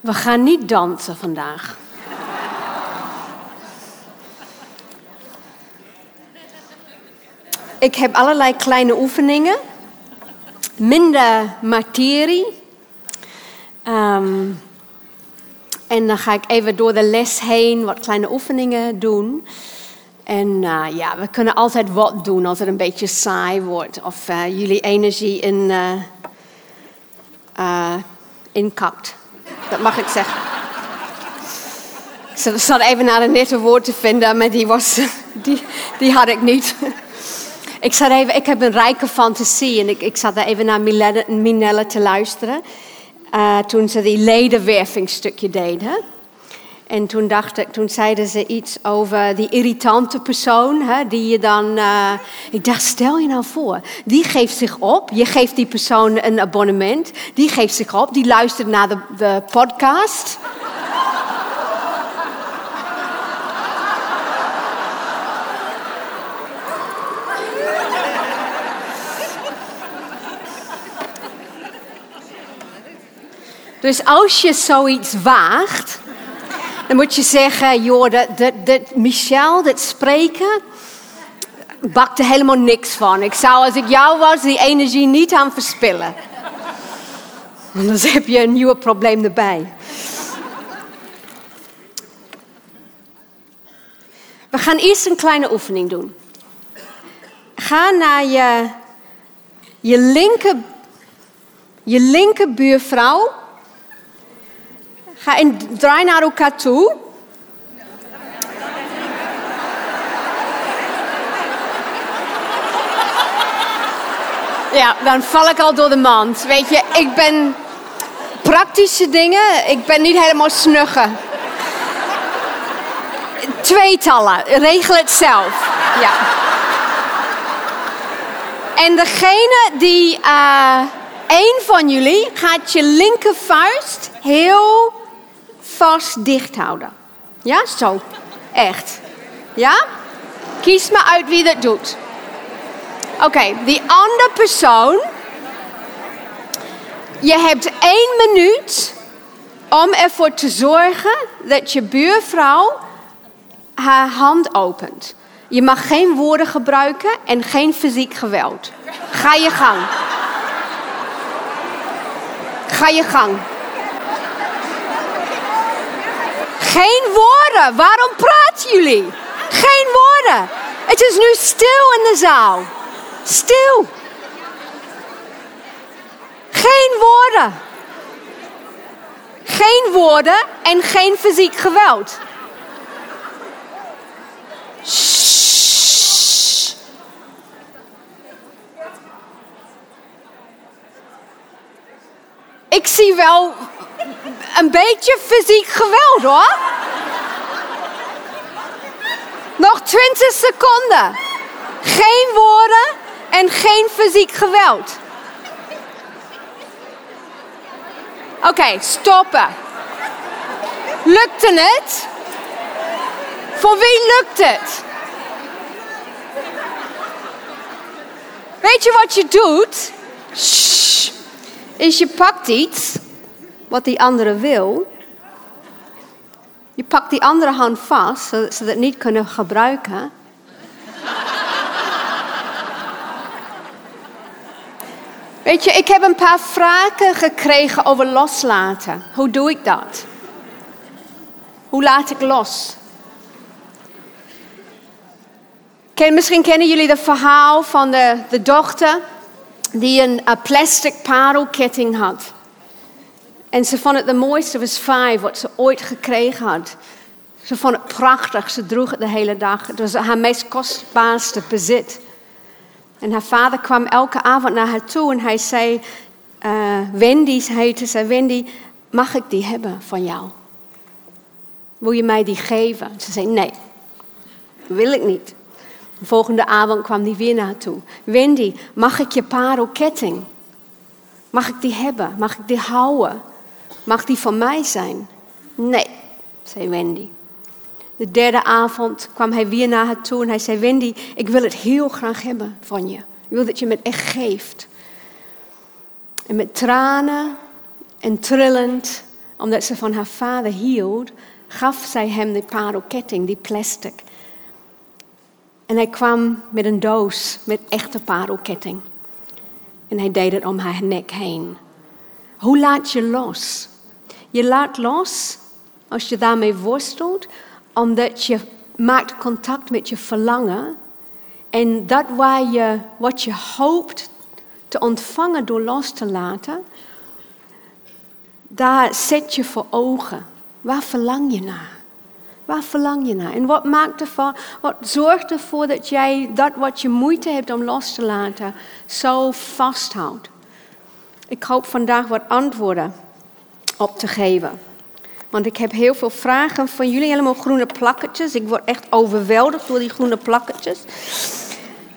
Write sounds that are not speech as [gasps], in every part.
We gaan niet dansen vandaag. Ik heb allerlei kleine oefeningen. Minder materie. Ehm, en dan ga ik even door de les heen wat kleine oefeningen doen. En uh, ja, we kunnen altijd wat doen als het een beetje saai wordt. Of uh, jullie energie in, uh, inkakt. Dat mag ik zeggen. Ik zat even naar een nette woord te vinden, maar die, was, die, die had ik niet. Ik, zat even, ik heb een rijke fantasie en ik, ik zat daar even naar Minelle te luisteren. Uh, toen ze die ledenwervingstukje deden. En toen, dacht ik, toen zeiden ze iets over die irritante persoon, hè, die je dan. Uh, ik dacht, stel je nou voor, die geeft zich op. Je geeft die persoon een abonnement. Die geeft zich op, die luistert naar de, de podcast. Dus als je zoiets waagt, dan moet je zeggen, joh, dat, dat, dat Michel, dat spreken, bakte helemaal niks van. Ik zou, als ik jou was, die energie niet aan verspillen. Anders heb je een nieuw probleem erbij. We gaan eerst een kleine oefening doen. Ga naar je, je, linker, je linker buurvrouw Ga en draai naar elkaar toe. Ja, dan val ik al door de mand. Weet je, ik ben praktische dingen. Ik ben niet helemaal snuggen. Tweetallen, regel het zelf. Ja. En degene die, uh, één van jullie gaat je linkervuist heel vast dicht houden. Ja, zo. Echt. Ja? Kies maar uit wie dat doet. Oké, die andere persoon. Je hebt één minuut om ervoor te zorgen dat je buurvrouw haar hand opent. Je mag geen woorden gebruiken en geen fysiek geweld. Ga je gang. Ga je gang. Geen woorden. Waarom praten jullie? Geen woorden. Het is nu stil in de zaal. Stil. Geen woorden. Geen woorden en geen fysiek geweld. Ik zie wel een beetje fysiek geweld hoor. Nog 20 seconden. Geen woorden en geen fysiek geweld. Oké, stoppen. Lukte het? Voor wie lukt het? Weet je wat je doet? Is je pakt iets wat die andere wil. Je pakt die andere hand vast, zodat ze het niet kunnen gebruiken. [laughs] Weet je, ik heb een paar vragen gekregen over loslaten. Hoe doe ik dat? Hoe laat ik los? Misschien kennen jullie het verhaal van de, de dochter die een, een plastic parelketting had. En ze vond het de mooiste was vijf wat ze ooit gekregen had. Ze vond het prachtig, ze droeg het de hele dag. Het was haar meest kostbaarste bezit. En haar vader kwam elke avond naar haar toe en hij zei, uh, Wendy heette ze, Wendy, mag ik die hebben van jou? Wil je mij die geven? Ze zei, nee, wil ik niet. De volgende avond kwam die weer naar haar toe. Wendy, mag ik je parelketting? Mag ik die hebben? Mag ik die houden? Mag die van mij zijn? Nee, zei Wendy. De derde avond kwam hij weer naar haar toe en hij zei: Wendy, ik wil het heel graag hebben van je. Ik wil dat je me echt geeft. En met tranen en trillend omdat ze van haar vader hield, gaf zij hem die parelketting, die plastic. En hij kwam met een doos met echte parelketting. En hij deed het om haar nek heen. Hoe laat je los? Je laat los als je daarmee worstelt, omdat je maakt contact met je verlangen. En dat waar je, wat je hoopt te ontvangen door los te laten, daar zet je voor ogen. Waar verlang je naar? Waar verlang je naar? En wat, maakt ervoor, wat zorgt ervoor dat jij dat wat je moeite hebt om los te laten, zo vasthoudt? Ik hoop vandaag wat antwoorden op te geven. Want ik heb heel veel vragen van jullie, helemaal groene plakketjes. Ik word echt overweldigd door die groene plakketjes.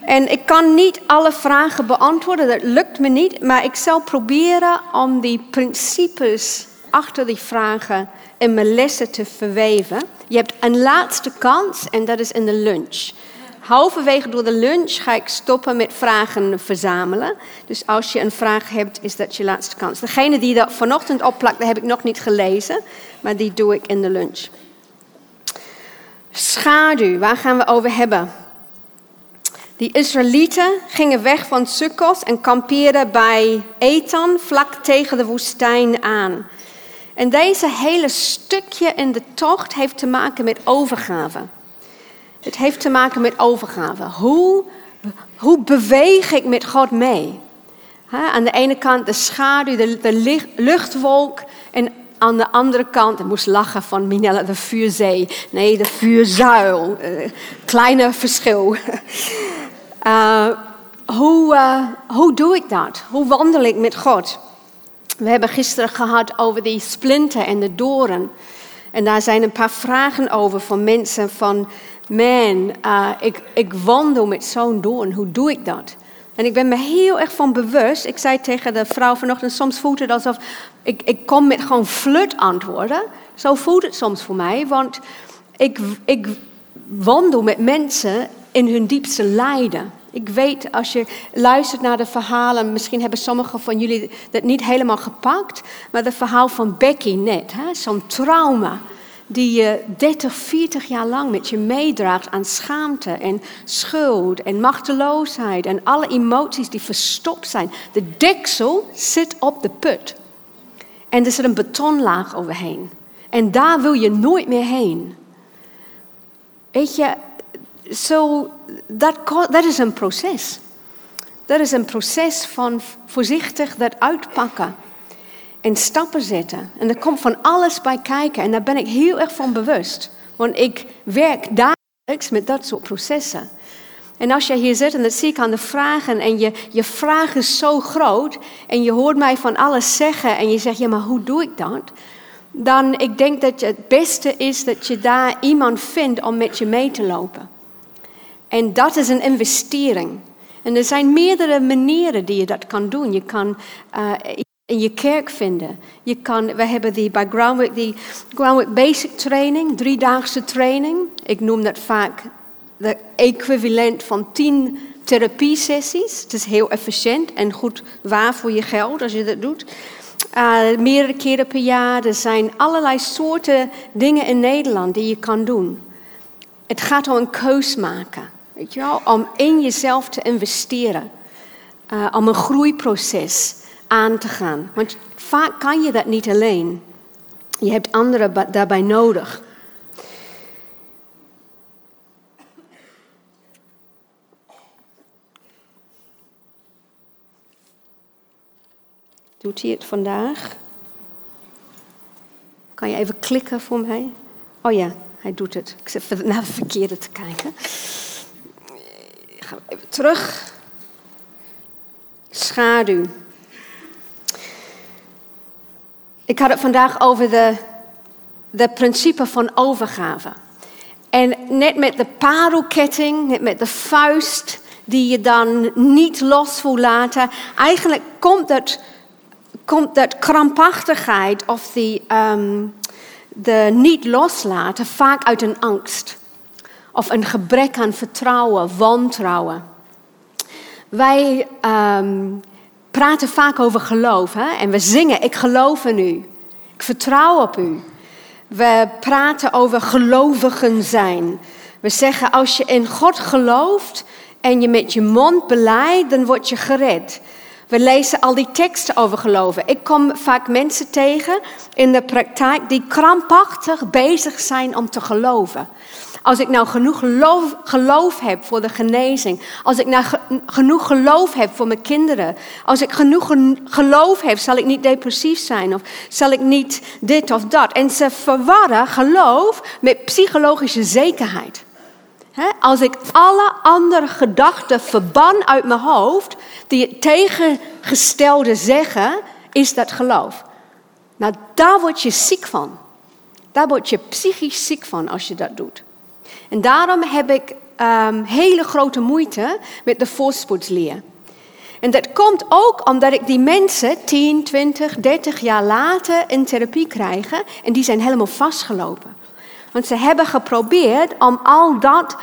En ik kan niet alle vragen beantwoorden, dat lukt me niet. Maar ik zal proberen om die principes achter die vragen in mijn lessen te verweven. Je hebt een laatste kans en dat is in de lunch. Halverwege door de lunch ga ik stoppen met vragen verzamelen. Dus als je een vraag hebt, is dat je laatste kans. Degene die dat vanochtend opplakte, heb ik nog niet gelezen, maar die doe ik in de lunch. Schaduw, waar gaan we over hebben? Die Israëlieten gingen weg van Sukkos en kampeerden bij Ethan, vlak tegen de woestijn aan. En deze hele stukje in de tocht heeft te maken met overgave. Het heeft te maken met overgave. Hoe, hoe beweeg ik met God mee? aan de ene kant de schaduw, de, de luchtwolk. En aan de andere kant, ik moest lachen van Minella, de vuurzee. Nee, de vuurzuil. Uh, kleine verschil. Uh, [laughs] hoe, uh, hoe doe ik dat? Hoe wandel ik met God? We hebben gisteren gehad over die splinter en de doren. En daar zijn een paar vragen over van mensen van... Man, uh, ik, ik wandel met zo'n doorn, hoe doe ik dat? En ik ben me heel erg van bewust. Ik zei tegen de vrouw vanochtend, soms voelt het alsof ik, ik kom met gewoon flut antwoorden. Zo voelt het soms voor mij, want ik, ik wandel met mensen in hun diepste lijden. Ik weet, als je luistert naar de verhalen, misschien hebben sommigen van jullie dat niet helemaal gepakt, maar het verhaal van Becky net, zo'n trauma die je 30, 40 jaar lang met je meedraagt aan schaamte en schuld en machteloosheid en alle emoties die verstopt zijn. De deksel zit op de put en er zit een betonlaag overheen. En daar wil je nooit meer heen. Weet je, zo, dat, dat is een proces. Dat is een proces van voorzichtig dat uitpakken en stappen zetten. En er komt van alles bij kijken en daar ben ik heel erg van bewust. Want ik werk dagelijks met dat soort processen. En als jij hier zit en dat zie ik aan de vragen en je, je vraag is zo groot en je hoort mij van alles zeggen en je zegt, ja maar hoe doe ik dat? Dan ik denk dat het beste is dat je daar iemand vindt om met je mee te lopen. En dat is een investering. En er zijn meerdere manieren die je dat kan doen. Je kan uh, in je kerk vinden. Je kan, we hebben die bij Groundwork, die Groundwork Basic Training, driedaagse training. Ik noem dat vaak de equivalent van tien therapiesessies. Het is heel efficiënt en goed waar voor je geld als je dat doet. Uh, meerdere keren per jaar. Er zijn allerlei soorten dingen in Nederland die je kan doen. Het gaat om een keus maken. Weet je wel? Om in jezelf te investeren. Uh, om een groeiproces aan te gaan. Want vaak kan je dat niet alleen. Je hebt anderen daarbij nodig. Doet hij het vandaag? Kan je even klikken voor mij? Oh ja, hij doet het. Ik zit naar de verkeerde te kijken. Gaan we even terug. Schaduw. Ik had het vandaag over de, de principe van overgave. En net met de parelketting, net met de vuist die je dan niet los wil laten, eigenlijk komt dat, komt dat krampachtigheid of die, um, de niet loslaten vaak uit een angst. Of een gebrek aan vertrouwen, wantrouwen. Wij um, praten vaak over geloof hè? en we zingen, ik geloof in u. Ik vertrouw op u. We praten over gelovigen zijn. We zeggen als je in God gelooft en je met je mond beleidt, dan word je gered. We lezen al die teksten over geloven. Ik kom vaak mensen tegen in de praktijk die krampachtig bezig zijn om te geloven. Als ik nou genoeg geloof, heb voor de genezing. Als ik nou genoeg geloof heb voor mijn kinderen. Als ik genoeg geloof heb, zal ik niet depressief zijn. Of zal ik niet dit of dat. En ze verwarren geloof met psychologische zekerheid. Als ik alle andere gedachten verban uit mijn hoofd, die het tegengestelde zeggen, is dat geloof. Nou, daar word je ziek van. Daar word je psychisch ziek van als je dat doet. En daarom heb ik um, hele grote moeite met de voorspoedsleer. En dat komt ook omdat ik die mensen 10, 20, 30 jaar later in therapie krijgen en die zijn helemaal vastgelopen. Want ze hebben geprobeerd om al dat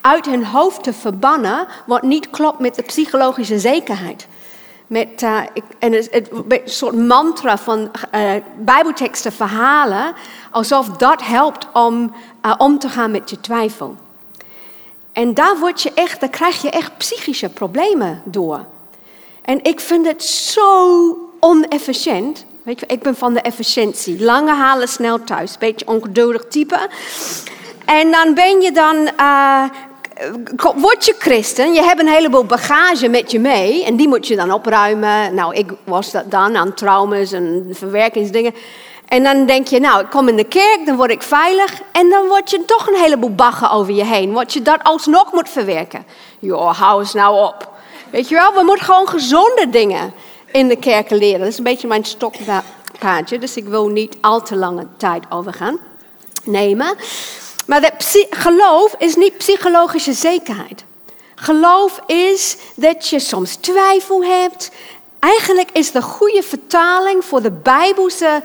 uit hun hoofd te verbannen wat niet klopt met de psychologische zekerheid. Met, en het, het, een soort mantra van uh, bijbelteksten, verhalen, alsof dat helpt om uh, om te gaan met je twijfel. En daar, word je echt, daar krijg je echt psychische problemen door. En ik vind het zo onefficiënt. Weet je, ik ben van de efficiëntie. Lange halen, snel thuis. Beetje ongeduldig type. En dan ben je dan, uh, word je christen. Je hebt een heleboel bagage met je mee. En die moet je dan opruimen. Nou, ik was dat dan aan trauma's en verwerkingsdingen. En dan denk je, nou, ik kom in de kerk, dan word ik veilig. En dan word je toch een heleboel baggen over je heen. Wat je dat alsnog moet verwerken. Joh, hou eens nou op. Weet je wel, we moeten gewoon gezonde dingen in de kerken leren. Dat is een beetje mijn stokpaardje, dus ik wil niet al te lange tijd overgaan nemen. Maar geloof is niet psychologische zekerheid. Geloof is dat je soms twijfel hebt. Eigenlijk is de goede vertaling voor de Bijbelse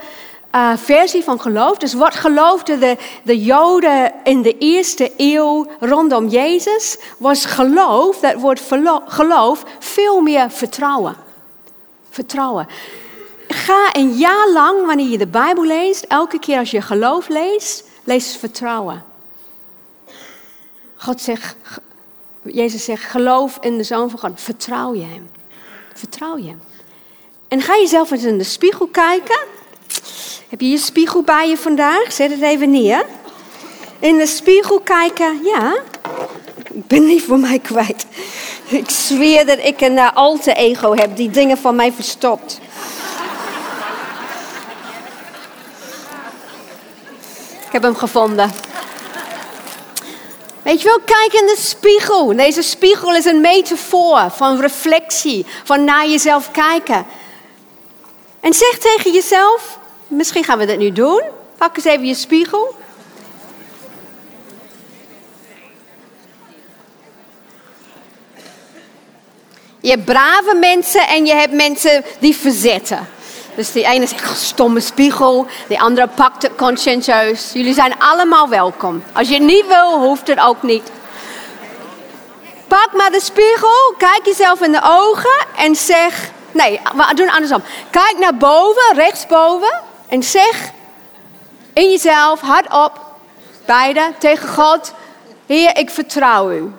uh, versie van geloof. Dus wat geloofden de, de Joden in de eerste eeuw rondom Jezus? Was geloof, dat woord geloof, veel meer vertrouwen. Vertrouwen. Ga een jaar lang, wanneer je de Bijbel leest, elke keer als je geloof leest, lees vertrouwen. God zegt, Jezus zegt, geloof in de Zoon van God. Vertrouw je hem. Vertrouw je hem. En ga jezelf eens in de spiegel kijken. Heb je je spiegel bij je vandaag? Zet het even neer. In de spiegel kijken, ja. Ik ben niet voor mij kwijt. Ik zweer dat ik een uh, alte ego heb die dingen van mij verstopt. Ik heb hem gevonden. Weet je wel, kijk in de spiegel. Deze spiegel is een metafoor van reflectie, van naar jezelf kijken. En zeg tegen jezelf, Misschien gaan we dat nu doen. Pak eens even je spiegel. Je hebt brave mensen en je hebt mensen die verzetten. Dus die ene zegt, stomme spiegel. De andere pakt het conscientieus. Jullie zijn allemaal welkom. Als je niet wil, hoeft het ook niet. Pak maar de spiegel, kijk jezelf in de ogen en zeg... Nee, we doen andersom. Kijk naar boven, rechtsboven. En zeg in jezelf, hardop, beide, tegen God: Heer, ik vertrouw u.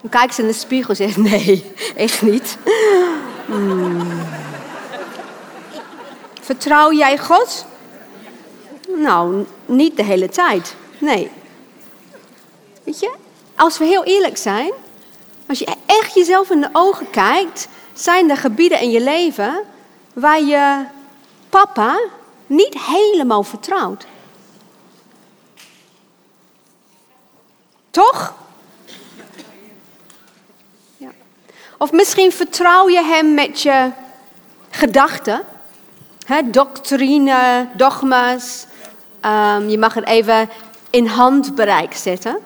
Dan kijk ze in de spiegel en zegt: Nee, echt niet. Vertrouw jij God? Nou, niet de hele tijd. Nee. Weet je, als we heel eerlijk zijn, als je echt jezelf in de ogen kijkt, zijn er gebieden in je leven waar je papa niet helemaal vertrouwt. Toch? Ja. Of misschien vertrouw je hem met je gedachten, doctrine, dogma's. Um, je mag het even in handbereik zetten.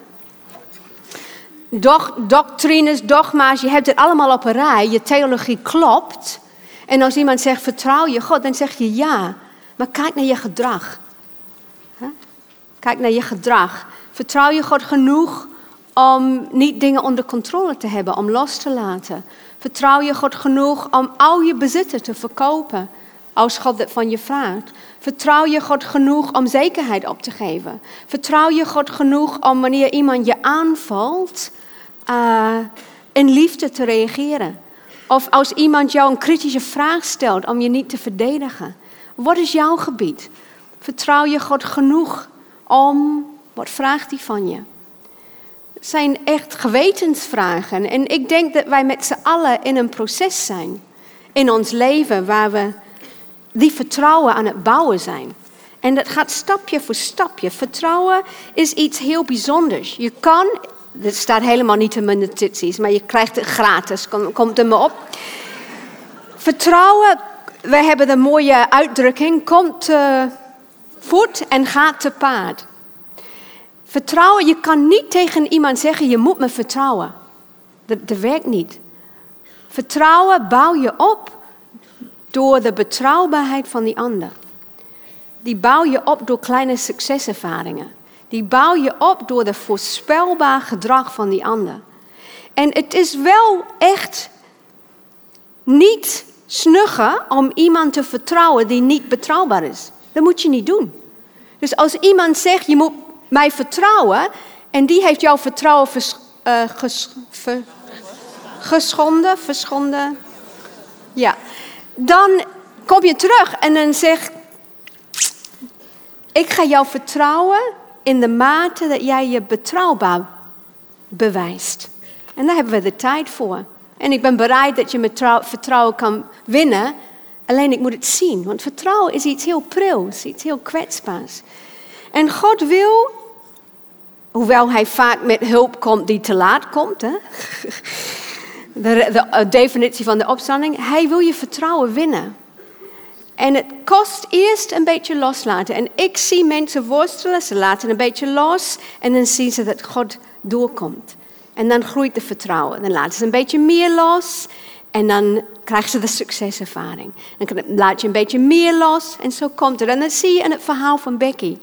doctrines, dogma's, je hebt het allemaal op een rij. Je theologie klopt. En als iemand zegt, vertrouw je God, dan zeg je ja. Maar kijk naar je gedrag. Kijk naar je gedrag. Vertrouw je God genoeg om niet dingen onder controle te hebben, om los te laten? Vertrouw je God genoeg om al je bezitten te verkopen als God het van je vraagt? Vertrouw je God genoeg om zekerheid op te geven? Vertrouw je God genoeg om wanneer iemand je aanvalt, uh, in liefde te reageren? Of als iemand jou een kritische vraag stelt om je niet te verdedigen? Wat is jouw gebied? Vertrouw je God genoeg om, wat vraagt hij van je? Het zijn echt gewetensvragen. En ik denk dat wij met z'n allen in een proces zijn in ons leven waar we die vertrouwen aan het bouwen zijn. En dat gaat stapje voor stapje. Vertrouwen is iets heel bijzonders. Je kan, dit staat helemaal niet in mijn notities, maar je krijgt het gratis, komt er maar op. Vertrouwen, we hebben de mooie uitdrukking, komt te voet en gaat te paard. Vertrouwen, je kan niet tegen iemand zeggen, je moet me vertrouwen. Dat werkt niet. Vertrouwen bouw je op door de betrouwbaarheid van die ander. Die bouw je op door kleine succeservaringen. Die bouw je op door de voorspelbaar gedrag van die ander. En het is wel echt niet snugger om iemand te vertrouwen die niet betrouwbaar is. Dat moet je niet doen. Dus als iemand zegt, je moet mij vertrouwen, en die heeft jouw vertrouwen ver, geschonden, verschonden, ja, dan kom je terug en dan zeg ik ga jou vertrouwen in de mate dat jij je betrouwbaar bewijst. En daar hebben we de tijd voor. En ik ben bereid dat je met vertrouwen kan winnen. Alleen ik moet het zien. Want vertrouwen is iets heel prils, iets heel kwetsbaars. En God wil, hoewel hij vaak met hulp komt die te laat komt. Hè? [laughs] De, de, de definitie van de opstanding. Hij wil je vertrouwen winnen. En het kost eerst een beetje loslaten. En ik zie mensen worstelen, ze laten een beetje los en dan zien ze dat God doorkomt. En dan groeit de vertrouwen. Dan laten ze een beetje meer los en dan krijgen ze de succeservaring. Dan laat je een beetje meer los en zo komt het. En dat zie je in het verhaal van Becky.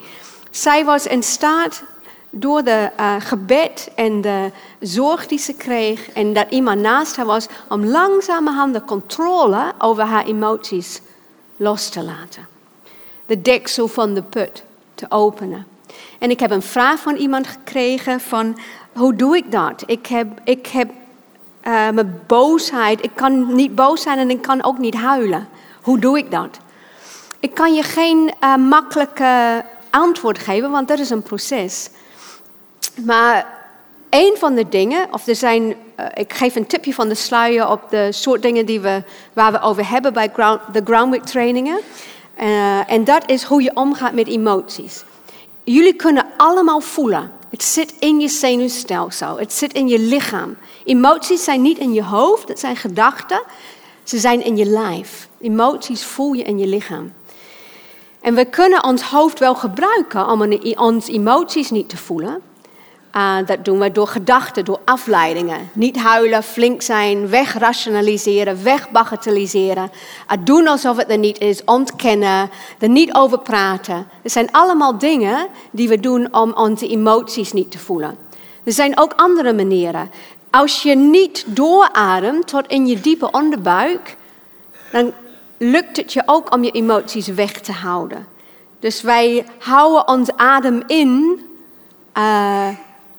Zij was in staat door de uh, gebed en de zorg die ze kreeg en dat iemand naast haar was, om langzamerhand de controle over haar emoties los te laten. De deksel van de put te openen. En ik heb een vraag van iemand gekregen van, hoe doe ik dat? Ik heb, ik heb uh, mijn boosheid, ik kan niet boos zijn en ik kan ook niet huilen. Hoe doe ik dat? Ik kan je geen uh, makkelijke antwoord geven, want dat is een proces. Maar een van de dingen, of er zijn, uh, ik geef een tipje van de sluier op de soort dingen die we, waar we over hebben bij ground, de Groundwork trainingen. Uh, en dat is hoe je omgaat met emoties. Jullie kunnen allemaal voelen. Het zit in je zenuwstelsel. Het zit in je lichaam. Emoties zijn niet in je hoofd, het zijn gedachten. Ze zijn in je lijf. Emoties voel je in je lichaam. En we kunnen ons hoofd wel gebruiken om onze emoties niet te voelen. Uh, dat doen we door gedachten, door afleidingen. Niet huilen, flink zijn, wegrationaliseren, wegbagatelliseren. Uh, doen alsof het er niet is, ontkennen, er niet over praten. Het zijn allemaal dingen die we doen om onze emoties niet te voelen. Er zijn ook andere manieren. Als je niet doorademt tot in je diepe onderbuik, dan lukt het je ook om je emoties weg te houden. Dus wij houden ons adem in. Uh,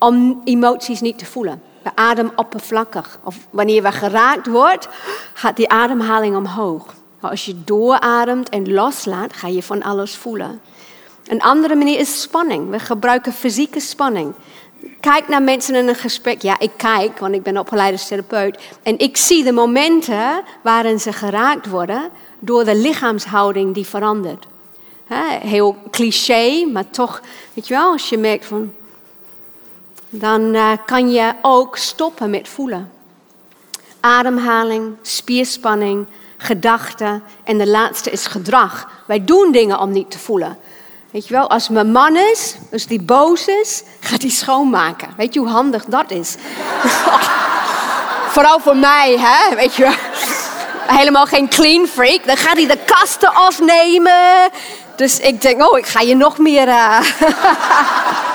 om emoties niet te voelen. We ademen oppervlakkig. Of wanneer we geraakt wordt, gaat die ademhaling omhoog. Als je doorademt en loslaat, ga je van alles voelen. Een andere manier is spanning. We gebruiken fysieke spanning. Kijk naar mensen in een gesprek. Ja, ik kijk, want ik ben opgeleid als therapeut. En ik zie de momenten waarin ze geraakt worden door de lichaamshouding die verandert. Heel cliché, maar toch, weet je wel, als je merkt van, dan uh, kan je ook stoppen met voelen. Ademhaling, spierspanning, gedachten en de laatste is gedrag. Wij doen dingen om niet te voelen. Weet je wel, als mijn man is, als die boos is, gaat hij schoonmaken. Weet je hoe handig dat is? [laughs] Vooral voor mij, hè? Weet je wel. Helemaal geen clean freak. Dan gaat hij de kasten afnemen. Dus ik denk, oh, ik ga je nog meer. Uh... [laughs]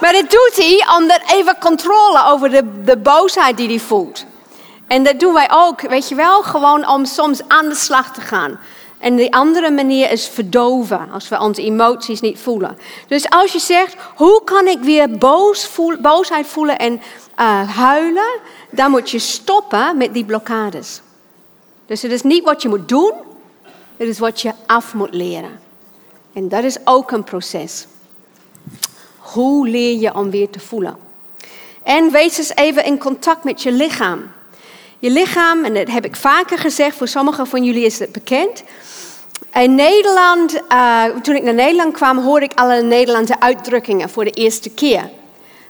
Maar dat doet hij omdat even controle over de, de boosheid die hij voelt. En dat doen wij ook, weet je wel, gewoon om soms aan de slag te gaan. En de andere manier is verdoven, als we onze emoties niet voelen. Dus als je zegt, hoe kan ik weer boos voel, boosheid voelen en uh, huilen, dan moet je stoppen met die blokkades. Dus het is niet wat je moet doen, het is wat je af moet leren. En dat is ook een proces. Hoe leer je om weer te voelen? En wees eens even in contact met je lichaam. Je lichaam, en dat heb ik vaker gezegd, voor sommigen van jullie is het bekend. In Nederland, uh, toen ik naar Nederland kwam, hoorde ik alle Nederlandse uitdrukkingen voor de eerste keer.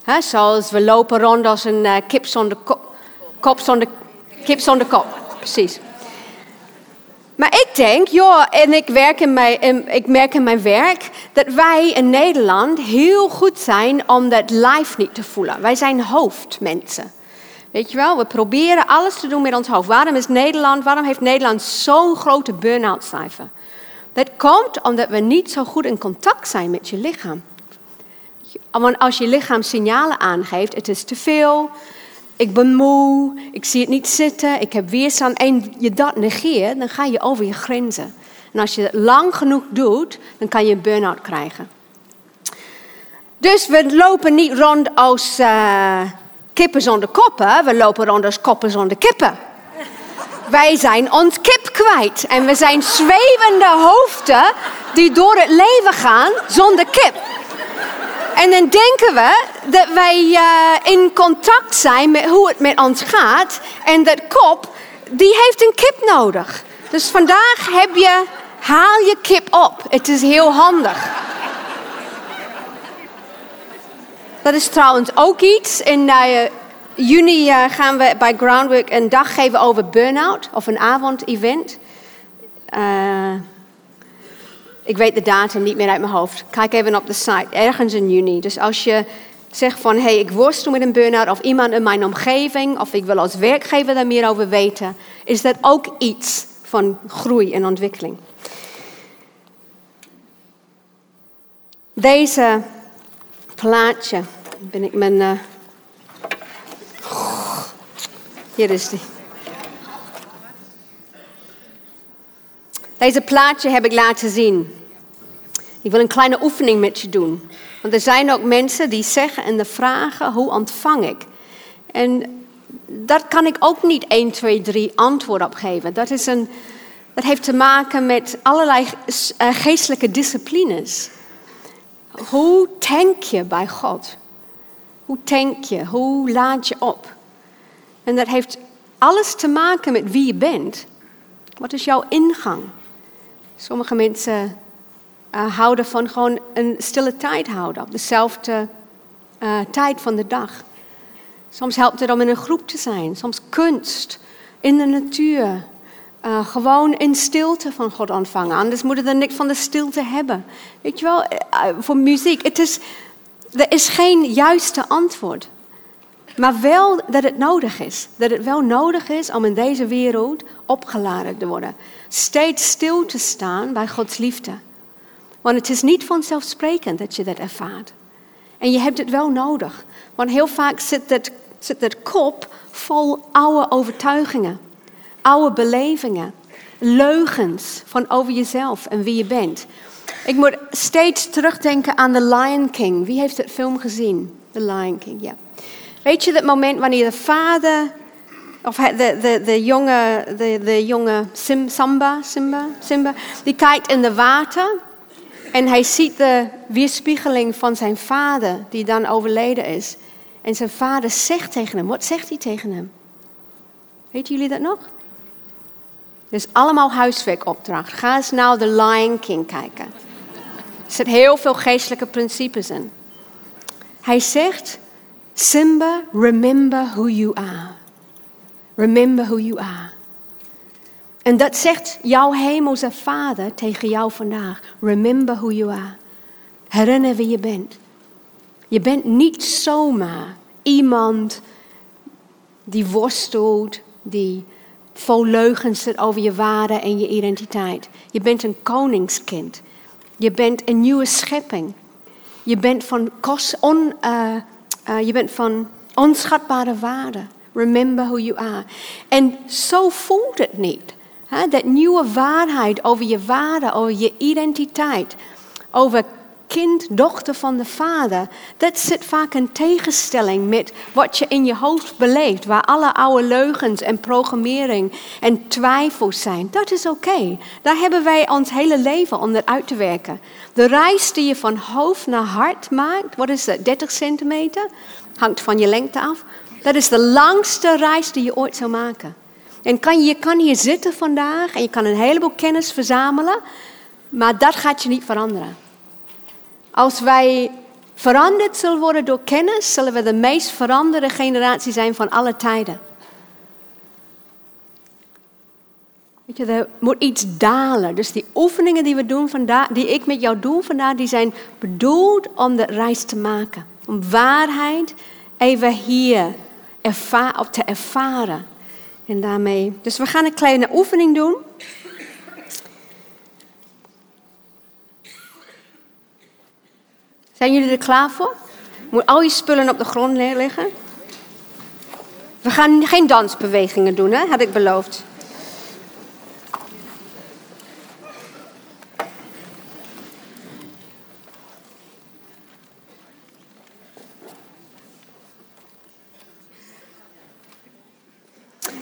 He, zoals we lopen rond als een uh, kip zonder kop, kop zonder, kip zonder kop. Precies. Maar ik denk, joh, en ik, werk in mijn, ik merk in mijn werk dat wij in Nederland heel goed zijn om dat live niet te voelen. Wij zijn hoofdmensen. Weet je wel, we proberen alles te doen met ons hoofd. Waarom is Nederland, waarom heeft Nederland zo'n grote burn-out cijfer? Dat komt omdat we niet zo goed in contact zijn met je lichaam. Want als je lichaam signalen aangeeft, het is te veel, ik ben moe, ik zie het niet zitten, ik heb weerstand en je dat negeert, dan ga je over je grenzen. En als je het lang genoeg doet, dan kan je een burn-out krijgen. Dus we lopen niet rond als uh, kippen zonder koppen, we lopen rond als koppen zonder kippen. Wij zijn ons kip kwijt en we zijn zwevende hoofden die door het leven gaan zonder kip. En dan denken we dat wij uh, in contact zijn met hoe het met ons gaat. En dat kop, die heeft een kip nodig. Dus vandaag heb je, haal je kip op. Het is heel handig. Dat is trouwens ook iets. In uh, juni uh, gaan we bij Groundwork een dag geven over burn-out. Of een avondevent. Uh, ik weet de datum niet meer uit mijn hoofd. Kijk even op de site, ergens in juni. Dus als je zegt van, hé, hey, ik worstel met een burn-out... of iemand in mijn omgeving, of ik wil als werkgever daar meer over weten... is dat ook iets van groei en ontwikkeling. Deze plaatje, ben ik mijn... Uh... Hier is die. Deze plaatje heb ik laten zien. Ik wil een kleine oefening met je doen. Want er zijn ook mensen die zeggen en de vragen, hoe ontvang ik? En dat kan ik ook niet 1, 2, 3 antwoord op geven. Dat, is een, dat heeft te maken met allerlei eh, geestelijke disciplines. Hoe tank je bij God? Hoe tank je? Hoe laad je op? En dat heeft alles te maken met wie je bent. Wat is jouw ingang? Sommige mensen uh, houden van gewoon een stille tijd houden. Op dezelfde uh, tijd van de dag. Soms helpt het om in een groep te zijn. Soms kunst, in de natuur. Uh, gewoon in stilte van God ontvangen. Anders moeten we niks van de stilte hebben. Weet je wel, voor muziek. Het is, er is geen juiste antwoord. Maar wel dat het nodig is. Dat het wel nodig is om in deze wereld opgeladen te worden. Steeds stil te staan bij Gods liefde. Want het is niet vanzelfsprekend dat je dat ervaart. En je hebt het wel nodig. Want heel vaak zit dat, zit dat kop vol oude overtuigingen, oude belevingen, leugens van over jezelf en wie je bent. Ik moet steeds terugdenken aan The Lion King. Wie heeft het film gezien? The Lion King, ja. Weet je dat moment wanneer de vader, of de, de, de jonge, de, de jonge Sim, Samba, Simba, Simba, die kijkt in de water en hij ziet de weerspiegeling van zijn vader, die dan overleden is. En zijn vader zegt tegen hem, wat zegt hij tegen hem? Weten jullie dat nog? Dus allemaal huiswerkopdracht. Ga eens nou The Lion King kijken. Er zitten heel veel geestelijke principes in. Hij zegt, Simba, remember who you are. Remember who you are. En dat zegt jouw hemelse vader tegen jou vandaag. Remember who you are. Herinner wie je bent. Je bent niet zomaar iemand die worstelt, die vol leugens zit over je waarde en je identiteit. Je bent een koningskind. Je bent een nieuwe schepping. Je bent van, kost, on, uh, uh, je bent van onschatbare waarde. Remember who you are. En zo voelt het niet. Dat nieuwe waarheid over je waarde, over je identiteit, over kind, dochter van de Vader. Dat zit vaak in tegenstelling met wat je in je hoofd beleeft, waar alle oude leugens en programmering en twijfels zijn. Dat is oké. Daar hebben wij ons hele leven om uit te werken. De reis die je van hoofd naar hart maakt, wat is dat, 30 centimeter? Hangt van je lengte af. Dat is de langste reis die je ooit zou maken. En kan, je kan hier zitten vandaag en je kan een heleboel kennis verzamelen, maar dat gaat je niet veranderen. Als wij veranderd zullen worden door kennis, zullen we de meest veranderde generatie zijn van alle tijden. Weet je, er moet iets dalen. Dus die oefeningen die we doen vandaag, die ik met jou doe vandaag, die zijn bedoeld om de reis te maken. Om waarheid even hier op te ervaren. En daarmee. Dus we gaan een kleine oefening doen. Zijn jullie er klaar voor? Moet al je spullen op de grond neerleggen. We gaan geen dansbewegingen doen, hè? had ik beloofd.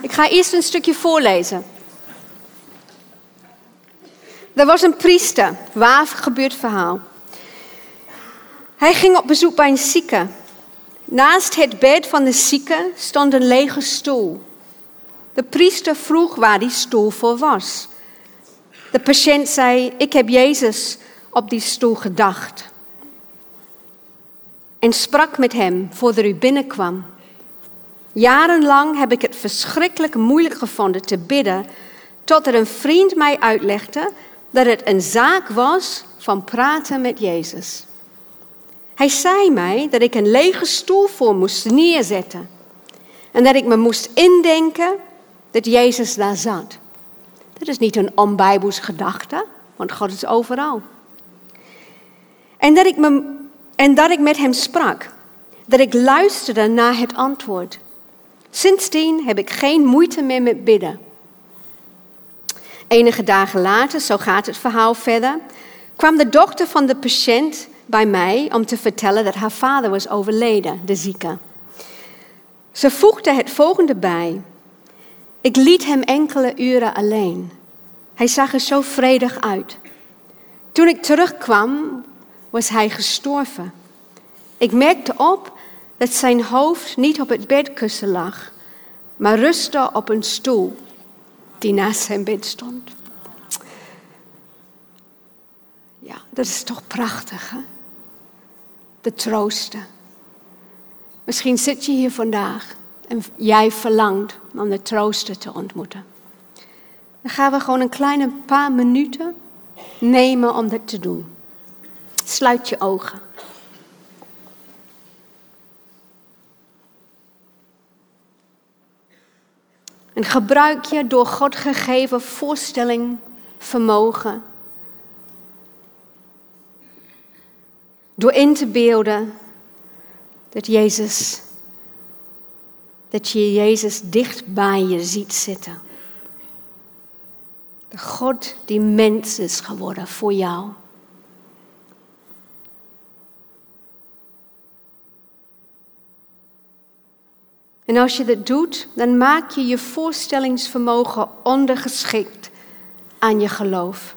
Ik ga eerst een stukje voorlezen. Er was een priester, waar gebeurd verhaal. Hij ging op bezoek bij een zieke. Naast het bed van de zieke stond een lege stoel. De priester vroeg waar die stoel voor was. De patiënt zei: Ik heb Jezus op die stoel gedacht. En sprak met hem voordat u binnenkwam. Jarenlang heb ik het verschrikkelijk moeilijk gevonden te bidden, tot er een vriend mij uitlegde dat het een zaak was van praten met Jezus. Hij zei mij dat ik een lege stoel voor moest neerzetten. En dat ik me moest indenken dat Jezus daar zat. Dat is niet een onbijbels gedachte, want God is overal. En dat, ik me, en dat ik met hem sprak. Dat ik luisterde naar het antwoord. Sindsdien heb ik geen moeite meer met bidden. Enige dagen later, zo gaat het verhaal verder, kwam de dochter van de patiënt bij mij om te vertellen dat haar vader was overleden, de zieke. Ze voegde het volgende bij. Ik liet hem enkele uren alleen. Hij zag er zo vredig uit. Toen ik terugkwam, was hij gestorven. Ik merkte op dat zijn hoofd niet op het bedkussen lag, maar rustte op een stoel die naast zijn bed stond. Ja, dat is toch prachtig, hè? De troosten. Misschien zit je hier vandaag en jij verlangt om de troosten te ontmoeten. Dan gaan we gewoon een kleine paar minuten nemen om dat te doen. Sluit je ogen. En gebruik je door God gegeven voorstelling, vermogen. Door in te beelden dat Jezus, dat je Jezus dicht bij je ziet zitten. De God die mens is geworden voor jou. En als je dat doet, dan maak je je voorstellingsvermogen ondergeschikt aan je geloof.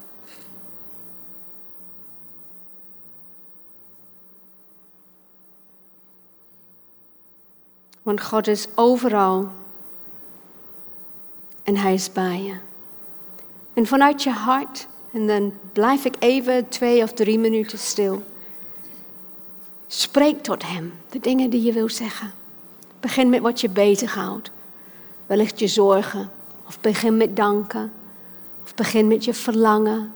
Want God is overal en Hij is bij je. En vanuit je hart, en dan blijf ik even twee of drie minuten stil. Spreek tot Hem de dingen die je wil zeggen. Begin met wat je bezighoudt. Wellicht je zorgen. Of begin met danken. Of begin met je verlangen.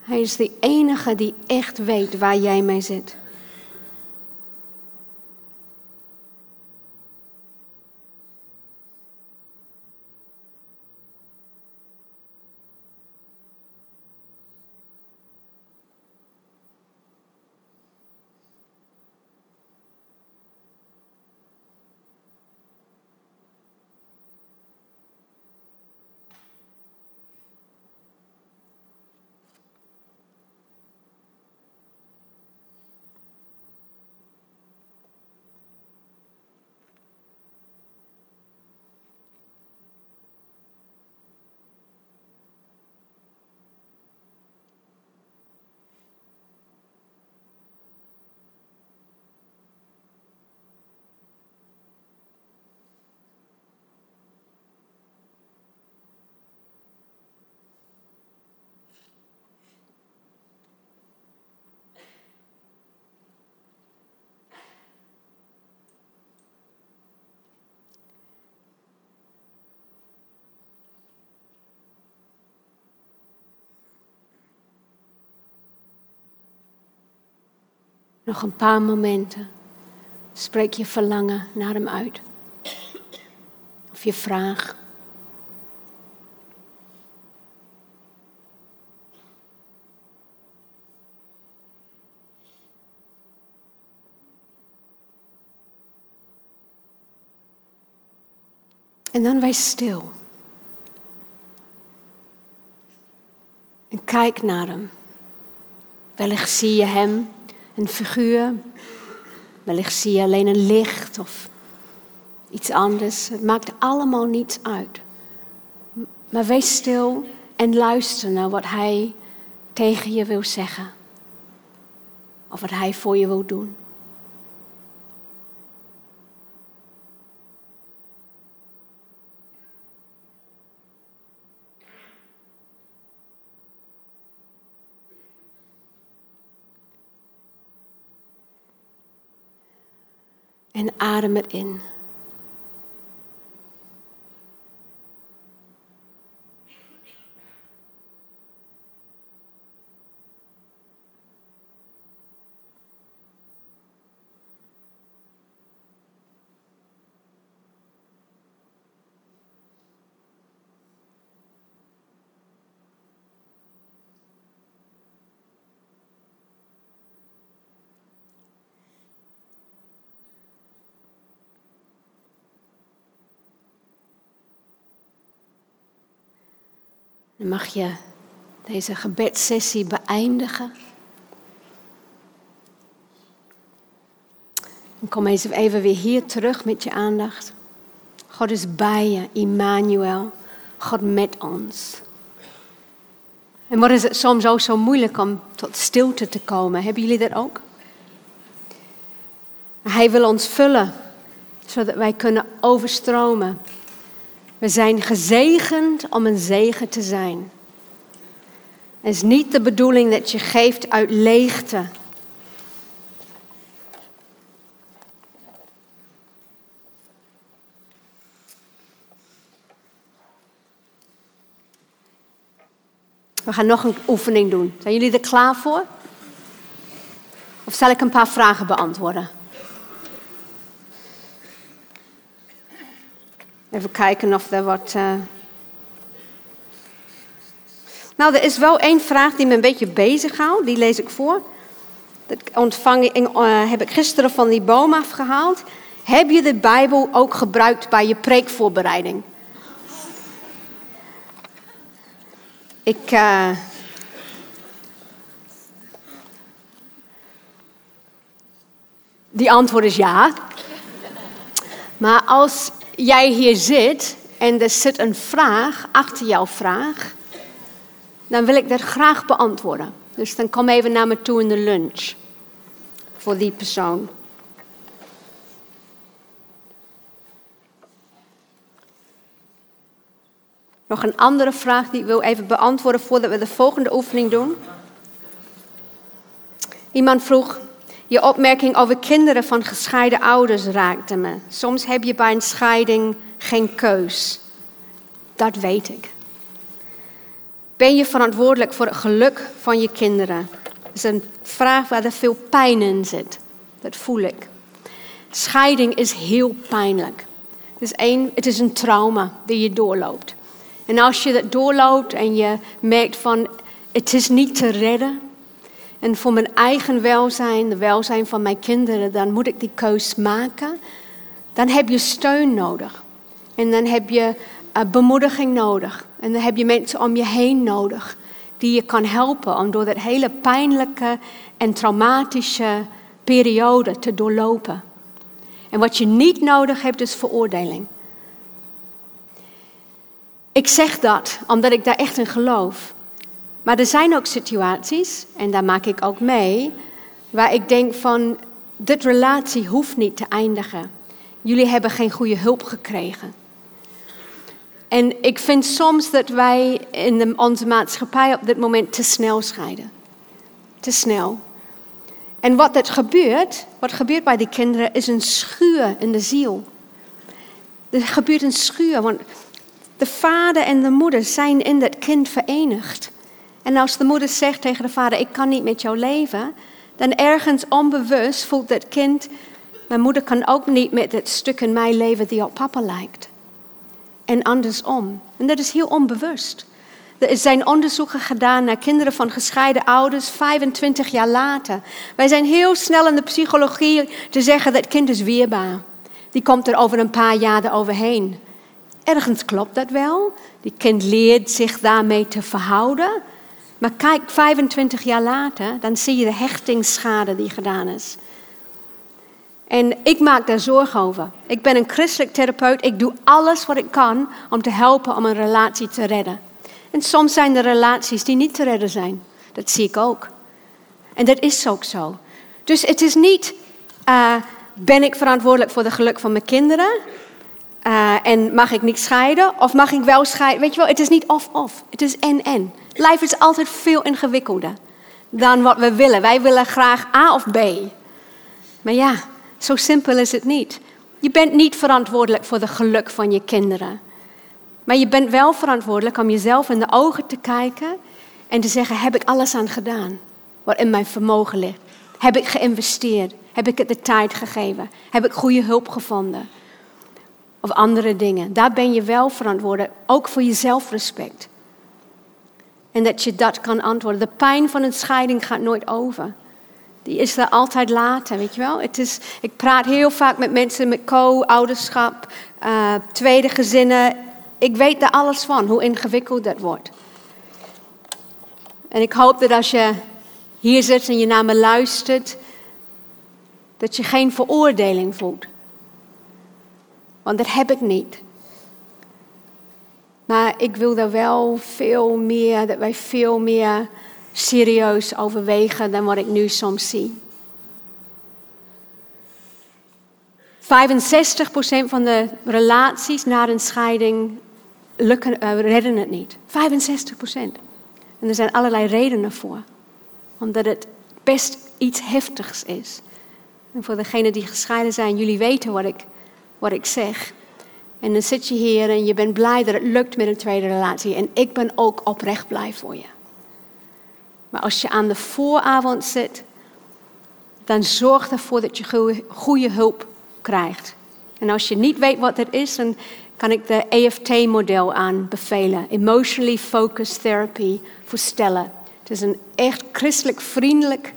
Hij is de enige die echt weet waar jij mee zit. Nog een paar momenten. Spreek je verlangen naar hem uit. Of je vraag. En dan wees stil. En kijk naar hem. Wellicht zie je hem, een figuur. Wellicht zie je alleen een licht of iets anders. Het maakt allemaal niets uit. Maar wees stil en luister naar wat hij tegen je wil zeggen. Of wat hij voor je wil doen. En adem het in. Mag je deze gebedssessie beëindigen. En kom eens even weer hier terug met je aandacht. God is bij je, Immanuel. God met ons. En wat is het soms ook zo moeilijk om tot stilte te komen? Hebben jullie dat ook? Hij wil ons vullen, zodat wij kunnen overstromen we zijn gezegend om een zegen te zijn. Het is niet de bedoeling dat je geeft uit leegte. We gaan nog een oefening doen. Zijn jullie er klaar voor? Of zal ik een paar vragen beantwoorden? Even kijken of er wat. Uh... Nou, er is wel één vraag die me een beetje bezighoudt. Die lees ik voor. Dat ontvang, uh, heb ik gisteren van die boom afgehaald. Heb je de Bijbel ook gebruikt bij je preekvoorbereiding? Ik. Uh... Die antwoord is ja. Maar als jij hier zit en er zit een vraag achter jouw vraag, dan wil ik dat graag beantwoorden. Dus dan kom even naar me toe in de lunch voor die persoon. Nog een andere vraag die ik wil even beantwoorden voordat we de volgende oefening doen. Iemand vroeg, je opmerking over kinderen van gescheiden ouders raakte me. Soms heb je bij een scheiding geen keus. Dat weet ik. Ben je verantwoordelijk voor het geluk van je kinderen? Dat is een vraag waar er veel pijn in zit. Dat voel ik. Scheiding is heel pijnlijk. Het is een, het is een trauma die je doorloopt. En als je dat doorloopt en je merkt van het is niet te redden, en voor mijn eigen welzijn, de welzijn van mijn kinderen, dan moet ik die keus maken. Dan heb je steun nodig. En dan heb je uh, bemoediging nodig. En dan heb je mensen om je heen nodig die je kan helpen om door dat hele pijnlijke en traumatische periode te doorlopen. En wat je niet nodig hebt is veroordeling. Ik zeg dat omdat ik daar echt in geloof. Maar er zijn ook situaties, en daar maak ik ook mee, waar ik denk van, dit relatie hoeft niet te eindigen. Jullie hebben geen goede hulp gekregen. En ik vind soms dat wij in de, onze maatschappij op dit moment te snel scheiden. Te snel. En wat er gebeurt, wat gebeurt bij die kinderen, is een schuur in de ziel. Er gebeurt een schuur, want de vader en de moeder zijn in dat kind verenigd. En als de moeder zegt tegen de vader: Ik kan niet met jou leven, dan ergens onbewust voelt dat kind, mijn moeder kan ook niet met het stuk in mijn leven die op papa lijkt. En andersom. En dat is heel onbewust. Er zijn onderzoeken gedaan naar kinderen van gescheiden ouders 25 jaar later. Wij zijn heel snel in de psychologie te zeggen dat kind is weerbaar. Die komt er over een paar jaar overheen. Ergens klopt dat wel. Die kind leert zich daarmee te verhouden. Maar kijk, 25 jaar later, dan zie je de hechtingsschade die gedaan is. En ik maak daar zorgen over. Ik ben een christelijk therapeut. Ik doe alles wat ik kan om te helpen om een relatie te redden. En soms zijn er relaties die niet te redden zijn. Dat zie ik ook. En dat is ook zo. Dus het is niet, uh, ben ik verantwoordelijk voor het geluk van mijn kinderen? Uh, en mag ik niet scheiden? Of mag ik wel scheiden? Weet je wel, het is niet of-of. Het is en-en. Life is altijd veel ingewikkelder dan wat we willen. Wij willen graag A of B. Maar ja, zo simpel is het niet. Je bent niet verantwoordelijk voor het geluk van je kinderen. Maar je bent wel verantwoordelijk om jezelf in de ogen te kijken en te zeggen: heb ik alles aan gedaan wat in mijn vermogen ligt? Heb ik geïnvesteerd? Heb ik het de tijd gegeven? Heb ik goede hulp gevonden? Of andere dingen. Daar ben je wel verantwoordelijk, ook voor je zelfrespect. En dat je dat kan antwoorden. De pijn van een scheiding gaat nooit over. Die is er altijd later, weet je wel. Het is, ik praat heel vaak met mensen met co-ouderschap, uh, tweede gezinnen. Ik weet daar alles van, hoe ingewikkeld dat wordt. En ik hoop dat als je hier zit en je naar me luistert, dat je geen veroordeling voelt. Want dat heb ik niet. Maar ik wil daar wel veel meer, dat wij veel meer serieus overwegen dan wat ik nu soms zie. 65% van de relaties na een scheiding lukken, uh, redden het niet. 65%. En er zijn allerlei redenen voor. Omdat het best iets heftigs is. En voor degenen die gescheiden zijn, jullie weten wat ik, wat ik zeg. En dan zit je hier en je bent blij dat het lukt met een tweede relatie. En ik ben ook oprecht blij voor je. Maar als je aan de vooravond zit, dan zorg ervoor dat je goede hulp krijgt. En als je niet weet wat dat is, dan kan ik de EFT-model aanbevelen. Emotionally Focused Therapy voor stellen. Het is een echt christelijk vriendelijk,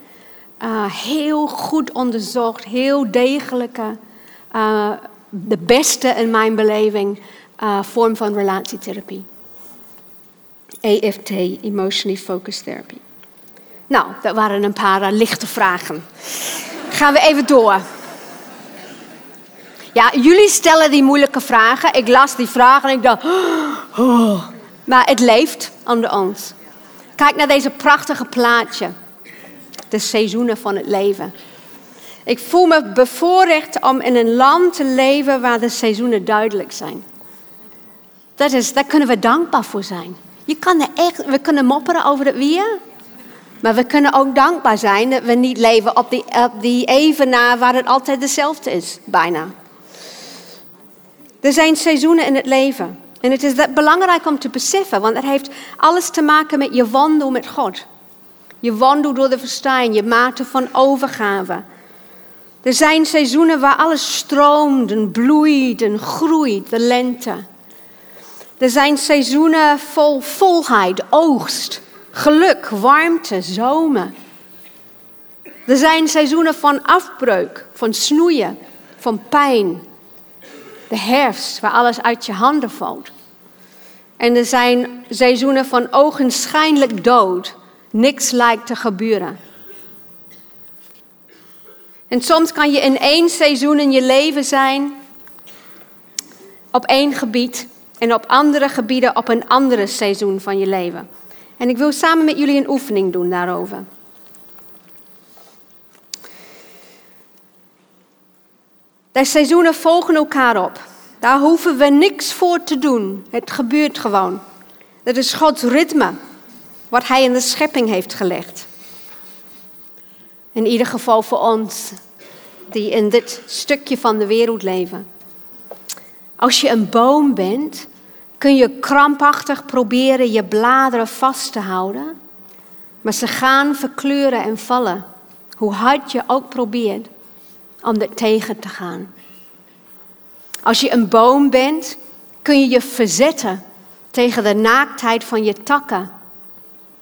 uh, heel goed onderzocht, heel degelijke, uh, de beste in mijn beleving uh, vorm van relatietherapie. EFT, Emotionally Focused Therapy. Nou, dat waren een paar lichte vragen. Gaan we even door. Ja, jullie stellen die moeilijke vragen. Ik las die vragen en ik dacht, oh. maar het leeft onder ons. Kijk naar deze prachtige plaatje. De seizoenen van het leven. Ik voel me bevoorrecht om in een land te leven waar de seizoenen duidelijk zijn. Dat is, daar kunnen we dankbaar voor zijn. Je kan er echt, we kunnen mopperen over het weer. Maar we kunnen ook dankbaar zijn dat we niet leven op die, op die evenaar waar het altijd hetzelfde is, bijna. Er zijn seizoenen in het leven. En het is belangrijk om te beseffen, want het heeft alles te maken met je wandel met God. Je wandel door de verstijn, je mate van overgave. Er zijn seizoenen waar alles stroomt en bloeit en groeit, de lente. Er zijn seizoenen vol volheid, oogst, geluk, warmte, zomer. Er zijn seizoenen van afbreuk, van snoeien, van pijn, de herfst, waar alles uit je handen valt. En er zijn seizoenen van ogenschijnlijk dood. Niks lijkt te gebeuren. En soms kan je in één seizoen in je leven zijn, op één gebied, en op andere gebieden op een andere seizoen van je leven. En ik wil samen met jullie een oefening doen daarover. De seizoenen volgen elkaar op. Daar hoeven we niks voor te doen. Het gebeurt gewoon. Dat is Gods ritme, wat Hij in de schepping heeft gelegd. In ieder geval voor ons, die in dit stukje van de wereld leven. Als je een boom bent, kun je krampachtig proberen je bladeren vast te houden, maar ze gaan verkleuren en vallen Hoe hard je ook probeert om dat tegen te gaan. Als je een boom bent, kun je je verzetten tegen de naaktheid van je takken,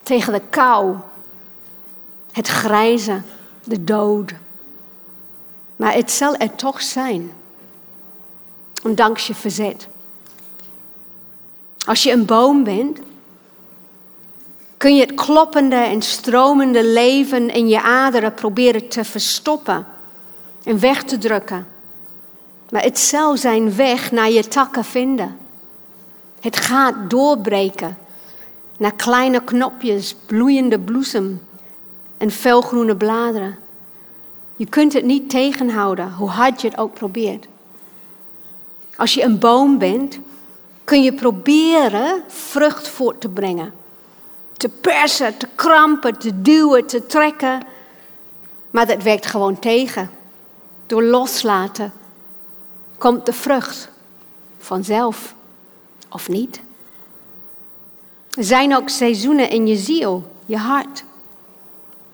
tegen de kou, het grijzen, de dood. Maar het zal er toch zijn, ondanks je verzet. Als je een boom bent, kun je het kloppende en stromende leven in je aderen proberen te verstoppen en weg te drukken. Maar het zal zijn weg naar je takken vinden. Het gaat doorbreken naar kleine knopjes, bloeiende bloesem en felgroene bladeren. Je kunt het niet tegenhouden, hoe hard je het ook probeert. Als je een boom bent, kun je proberen vrucht voort te brengen. Te persen, te krampen, te duwen, te trekken. Maar dat werkt gewoon tegen. Door loslaten komt de vrucht vanzelf of niet. Er zijn ook seizoenen in je ziel, je hart.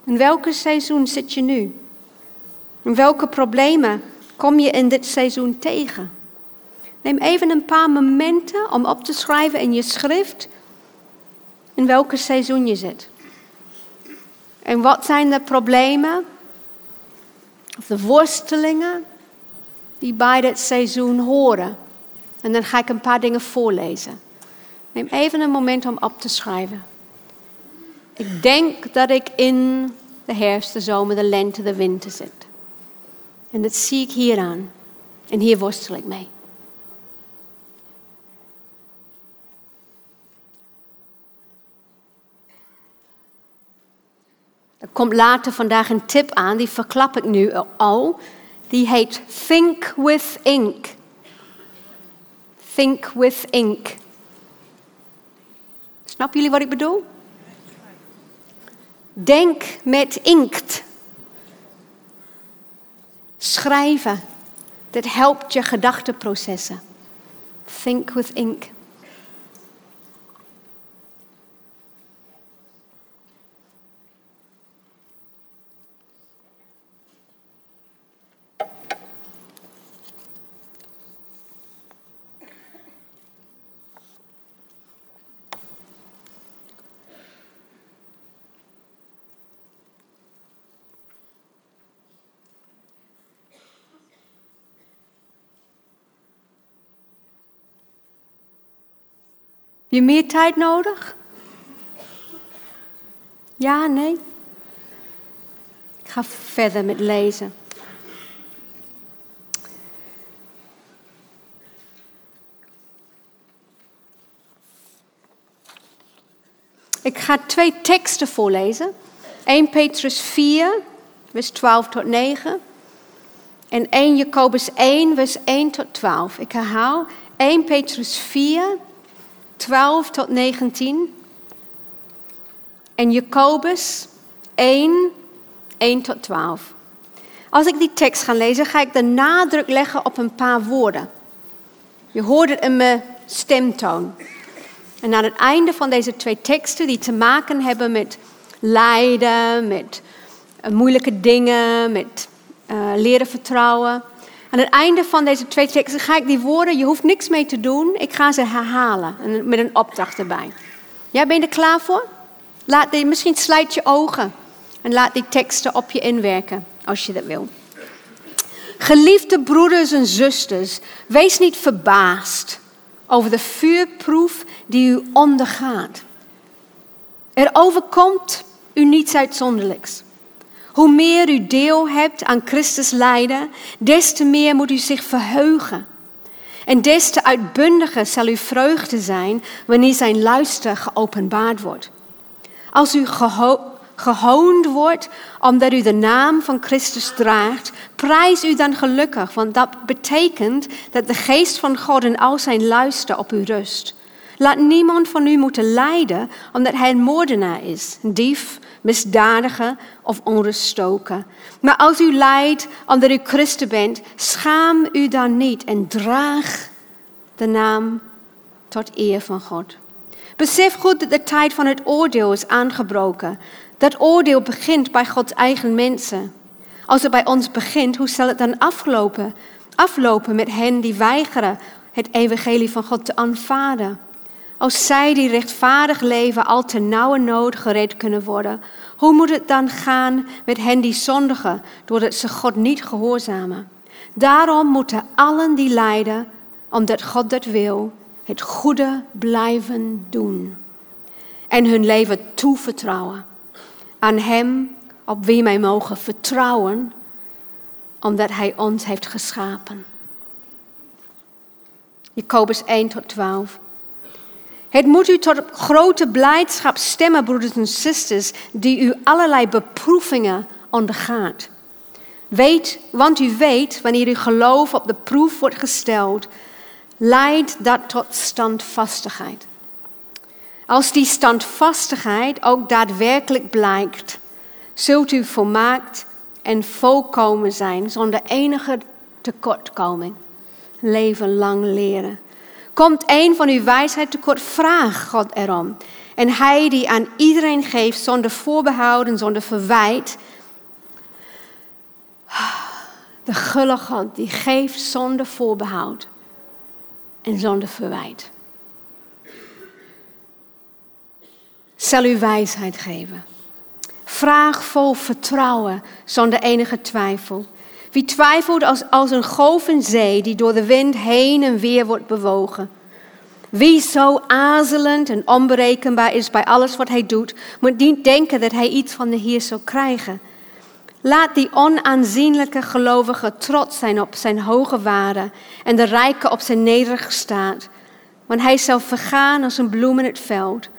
In welke seizoen zit je nu? In welke problemen kom je in dit seizoen tegen? Neem even een paar momenten om op te schrijven in je schrift in welke seizoen je zit. En wat zijn de problemen of de worstelingen die bij dit seizoen horen? En dan ga ik een paar dingen voorlezen. Neem even een moment om op te schrijven. Ik denk dat ik in de herfst, de zomer, de lente, de winter zit. En dat zie ik hier aan. En hier worstel ik mee. Er komt later vandaag een tip aan, die verklap ik nu al. Die heet Think with Ink. Think with Ink. Snappen jullie wat ik bedoel? Denk met inkt. Schrijven. Dat helpt je gedachtenprocessen. Think with ink. Heb je meer tijd nodig? Ja, nee? Ik ga verder met lezen. Ik ga twee teksten voorlezen. 1 Petrus 4, vers 12 tot 9. En 1 Jacobus 1, vers 1 tot 12. Ik herhaal 1 Petrus 4, 12 tot 19. En Jacobus 1, 1 tot 12. Als ik die tekst ga lezen, ga ik de nadruk leggen op een paar woorden. Je hoort het in mijn stemtoon. En aan het einde van deze twee teksten, die te maken hebben met lijden, met eh, moeilijke dingen, met uh, leren vertrouwen, aan het einde van deze twee teksten ga ik die woorden, je hoeft niks mee te doen, ik ga ze herhalen met een opdracht erbij. Ja, ben je er klaar voor? Laat die, misschien sluit je ogen en laat die teksten op je inwerken als je dat wil. Geliefde broeders en zusters, wees niet verbaasd over de vuurproef die u ondergaat. Er overkomt u niets uitzonderlijks. Hoe meer u deel hebt aan Christus lijden, des te meer moet u zich verheugen. En des te uitbundiger zal uw vreugde zijn wanneer zijn luister geopenbaard wordt. Als u geho gehoond wordt omdat u de naam van Christus draagt, prijs u dan gelukkig, want dat betekent dat de geest van God en al zijn luister op u rust. Laat niemand van u moeten lijden omdat hij een moordenaar is, een dief, misdadiger of onruststoken. Maar als u lijdt omdat u christen bent, schaam u dan niet en draag de naam tot eer van God. Besef goed dat de tijd van het oordeel is aangebroken. Dat oordeel begint bij Gods eigen mensen. Als het bij ons begint, hoe zal het dan aflopen? Aflopen met hen die weigeren het evangelie van God te aanvaarden. Als zij die rechtvaardig leven al te nauwe nood gered kunnen worden, hoe moet het dan gaan met hen die zondigen doordat ze God niet gehoorzamen? Daarom moeten allen die lijden, omdat God dat wil, het goede blijven doen en hun leven toevertrouwen aan Hem op wie wij mogen vertrouwen, omdat Hij ons heeft geschapen. Jacobus 1 tot 12. Het moet u tot grote blijdschap stemmen, broeders en zusters, die u allerlei beproevingen ondergaat. Weet, want u weet, wanneer uw geloof op de proef wordt gesteld, leidt dat tot standvastigheid. Als die standvastigheid ook daadwerkelijk blijkt, zult u volmaakt en volkomen zijn zonder enige tekortkoming. Leven lang leren. Komt een van uw wijsheid tekort, vraag God erom. En hij die aan iedereen geeft zonder voorbehouden, zonder verwijt. De gulle God die geeft zonder voorbehoud en zonder verwijt. Zal u wijsheid geven. Vraag vol vertrouwen, zonder enige twijfel. Wie twijfelt als, als een golvende zee die door de wind heen en weer wordt bewogen. Wie zo aarzelend en onberekenbaar is bij alles wat hij doet, moet niet denken dat hij iets van de Heer zal krijgen. Laat die onaanzienlijke gelovige trots zijn op zijn hoge waarde en de rijke op zijn nederige staat. Want hij zal vergaan als een bloem in het veld.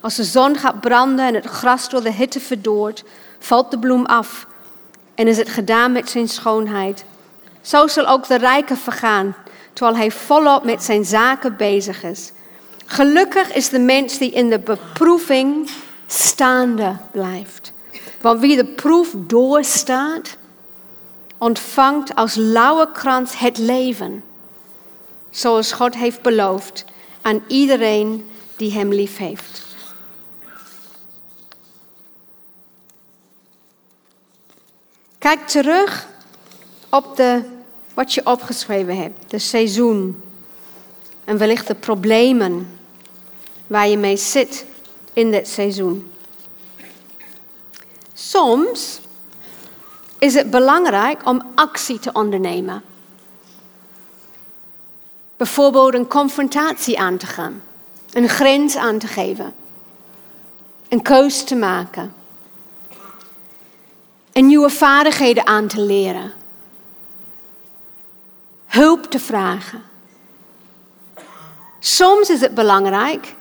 Als de zon gaat branden en het gras door de hitte verdoort, valt de bloem af en is het gedaan met zijn schoonheid. Zo zal ook de rijke vergaan, terwijl hij volop met zijn zaken bezig is. Gelukkig is de mens die in de beproeving staande blijft. Want wie de proef doorstaat, ontvangt als lauwe krans het leven. Zoals God heeft beloofd aan iedereen die hem lief heeft. Kijk terug op de, wat je opgeschreven hebt, de seizoen. En wellicht de problemen waar je mee zit in dit seizoen. Soms is het belangrijk om actie te ondernemen. Bijvoorbeeld een confrontatie aan te gaan, een grens aan te geven, een keus te maken en nieuwe vaardigheden aan te leren. Hulp te vragen. Soms is het belangrijk.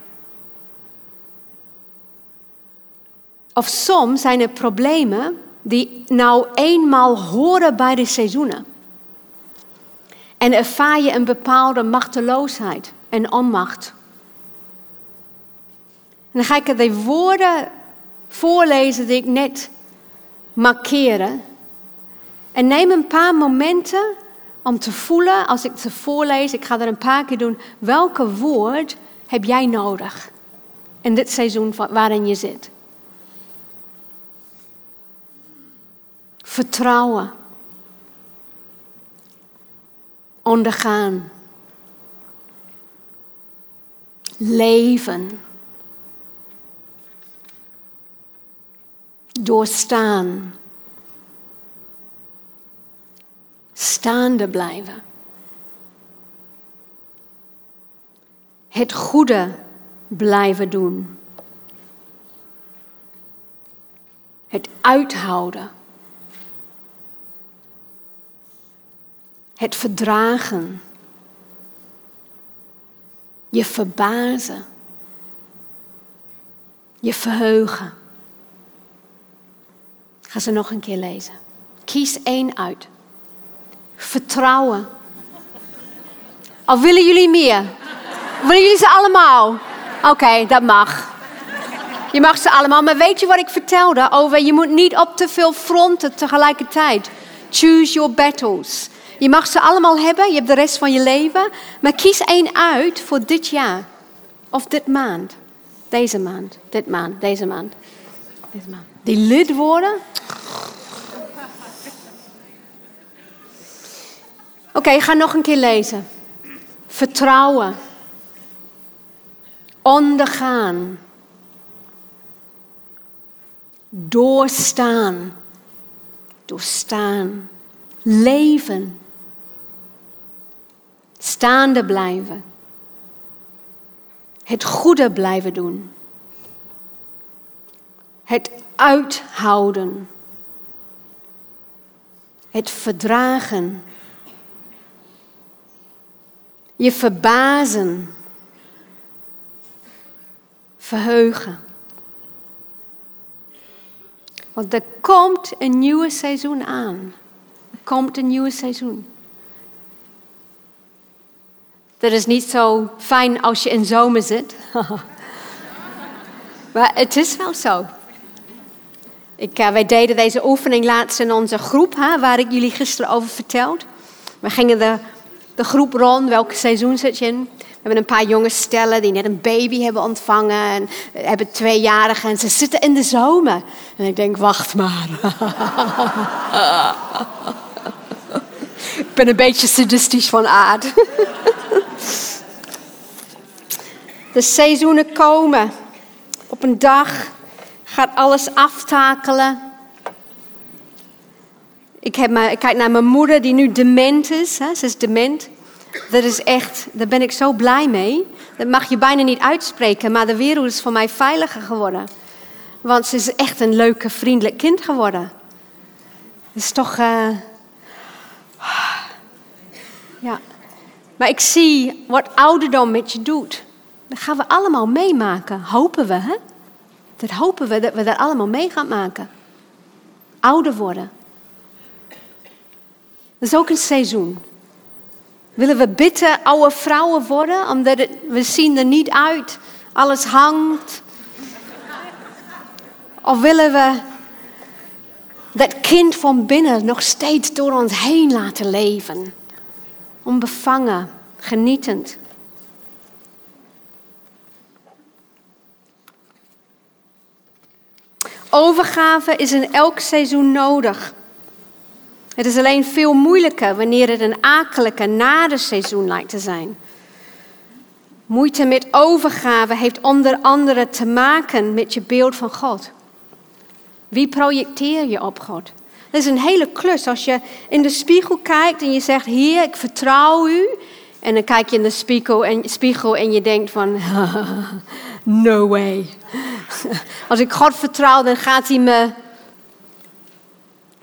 Of soms zijn er problemen die nou eenmaal horen bij de seizoenen. En ervaar je een bepaalde machteloosheid en onmacht. En dan ga ik de woorden voorlezen die ik net markeren. En neem een paar momenten om te voelen, als ik ze voorlees, ik ga er een paar keer doen, welke woord heb jij nodig in dit seizoen waarin je zit? Vertrouwen. Ondergaan. Leven. Doorstaan. Staande blijven. Het goede blijven doen. Het uithouden. Het verdragen. Je verbazen. Je verheugen ga ze nog een keer lezen. Kies één uit. Vertrouwen. Of willen jullie meer? Willen jullie ze allemaal? Oké, dat mag. Je mag ze allemaal. Maar weet je wat ik vertelde over je moet niet op te veel fronten tegelijkertijd. Choose your battles. Je mag ze allemaal hebben, je hebt de rest van je leven. Maar kies één uit voor dit jaar of dit maand. Deze maand, dit maand, deze maand. Deze maand. Die lid worden. Oké, okay, ga nog een keer lezen. Vertrouwen. Ondergaan. Doorstaan. Doorstaan. Leven. Staande blijven. Het goede blijven doen. Het uithouden. Het verdragen. Je verbazen. Verheugen. Want er komt een nieuwe seizoen aan. Er komt een nieuwe seizoen. Dat is niet zo fijn als je in zomer zit. [laughs] maar het is wel zo. Ik, uh, wij deden deze oefening laatst in onze groep, hè, waar ik jullie gisteren over vertelde. We gingen de, de groep rond, welk seizoen zit je in? We hebben een paar jonge stellen die net een baby hebben ontvangen. En hebben tweejarigen en ze zitten in de zomer. En ik denk, wacht maar. ik ben een beetje sadistisch van aard. De seizoenen komen. Op een dag gaat alles aftakelen. Ik, heb ik kijk naar mijn moeder die nu dement is. Hè? Ze is dement. Dat is echt, daar ben ik zo blij mee. Dat mag je bijna niet uitspreken, maar de wereld is voor mij veiliger geworden. Want ze is echt een leuke, vriendelijk kind geworden. Het is toch. Uh... Ja. Maar ik zie wat ouderdom met je doet. Dat gaan we allemaal meemaken, hopen we. Hè? Dat hopen we dat we dat allemaal mee gaan maken. Ouder worden. Dat is ook een seizoen. Willen we bitter oude vrouwen worden, omdat we zien er niet uit, alles hangt? Of willen we dat kind van binnen nog steeds door ons heen laten leven? Onbevangen, genietend. Overgave is in elk seizoen nodig. Het is alleen veel moeilijker wanneer het een akelige nare seizoen lijkt te zijn. Moeite met overgave heeft onder andere te maken met je beeld van God. Wie projecteer je op God? Dat is een hele klus. Als je in de spiegel kijkt en je zegt, Heer, ik vertrouw u. En dan kijk je in de spiegel en, spiegel en je denkt van, [laughs] no way. [laughs] Als ik God vertrouw, dan gaat hij me.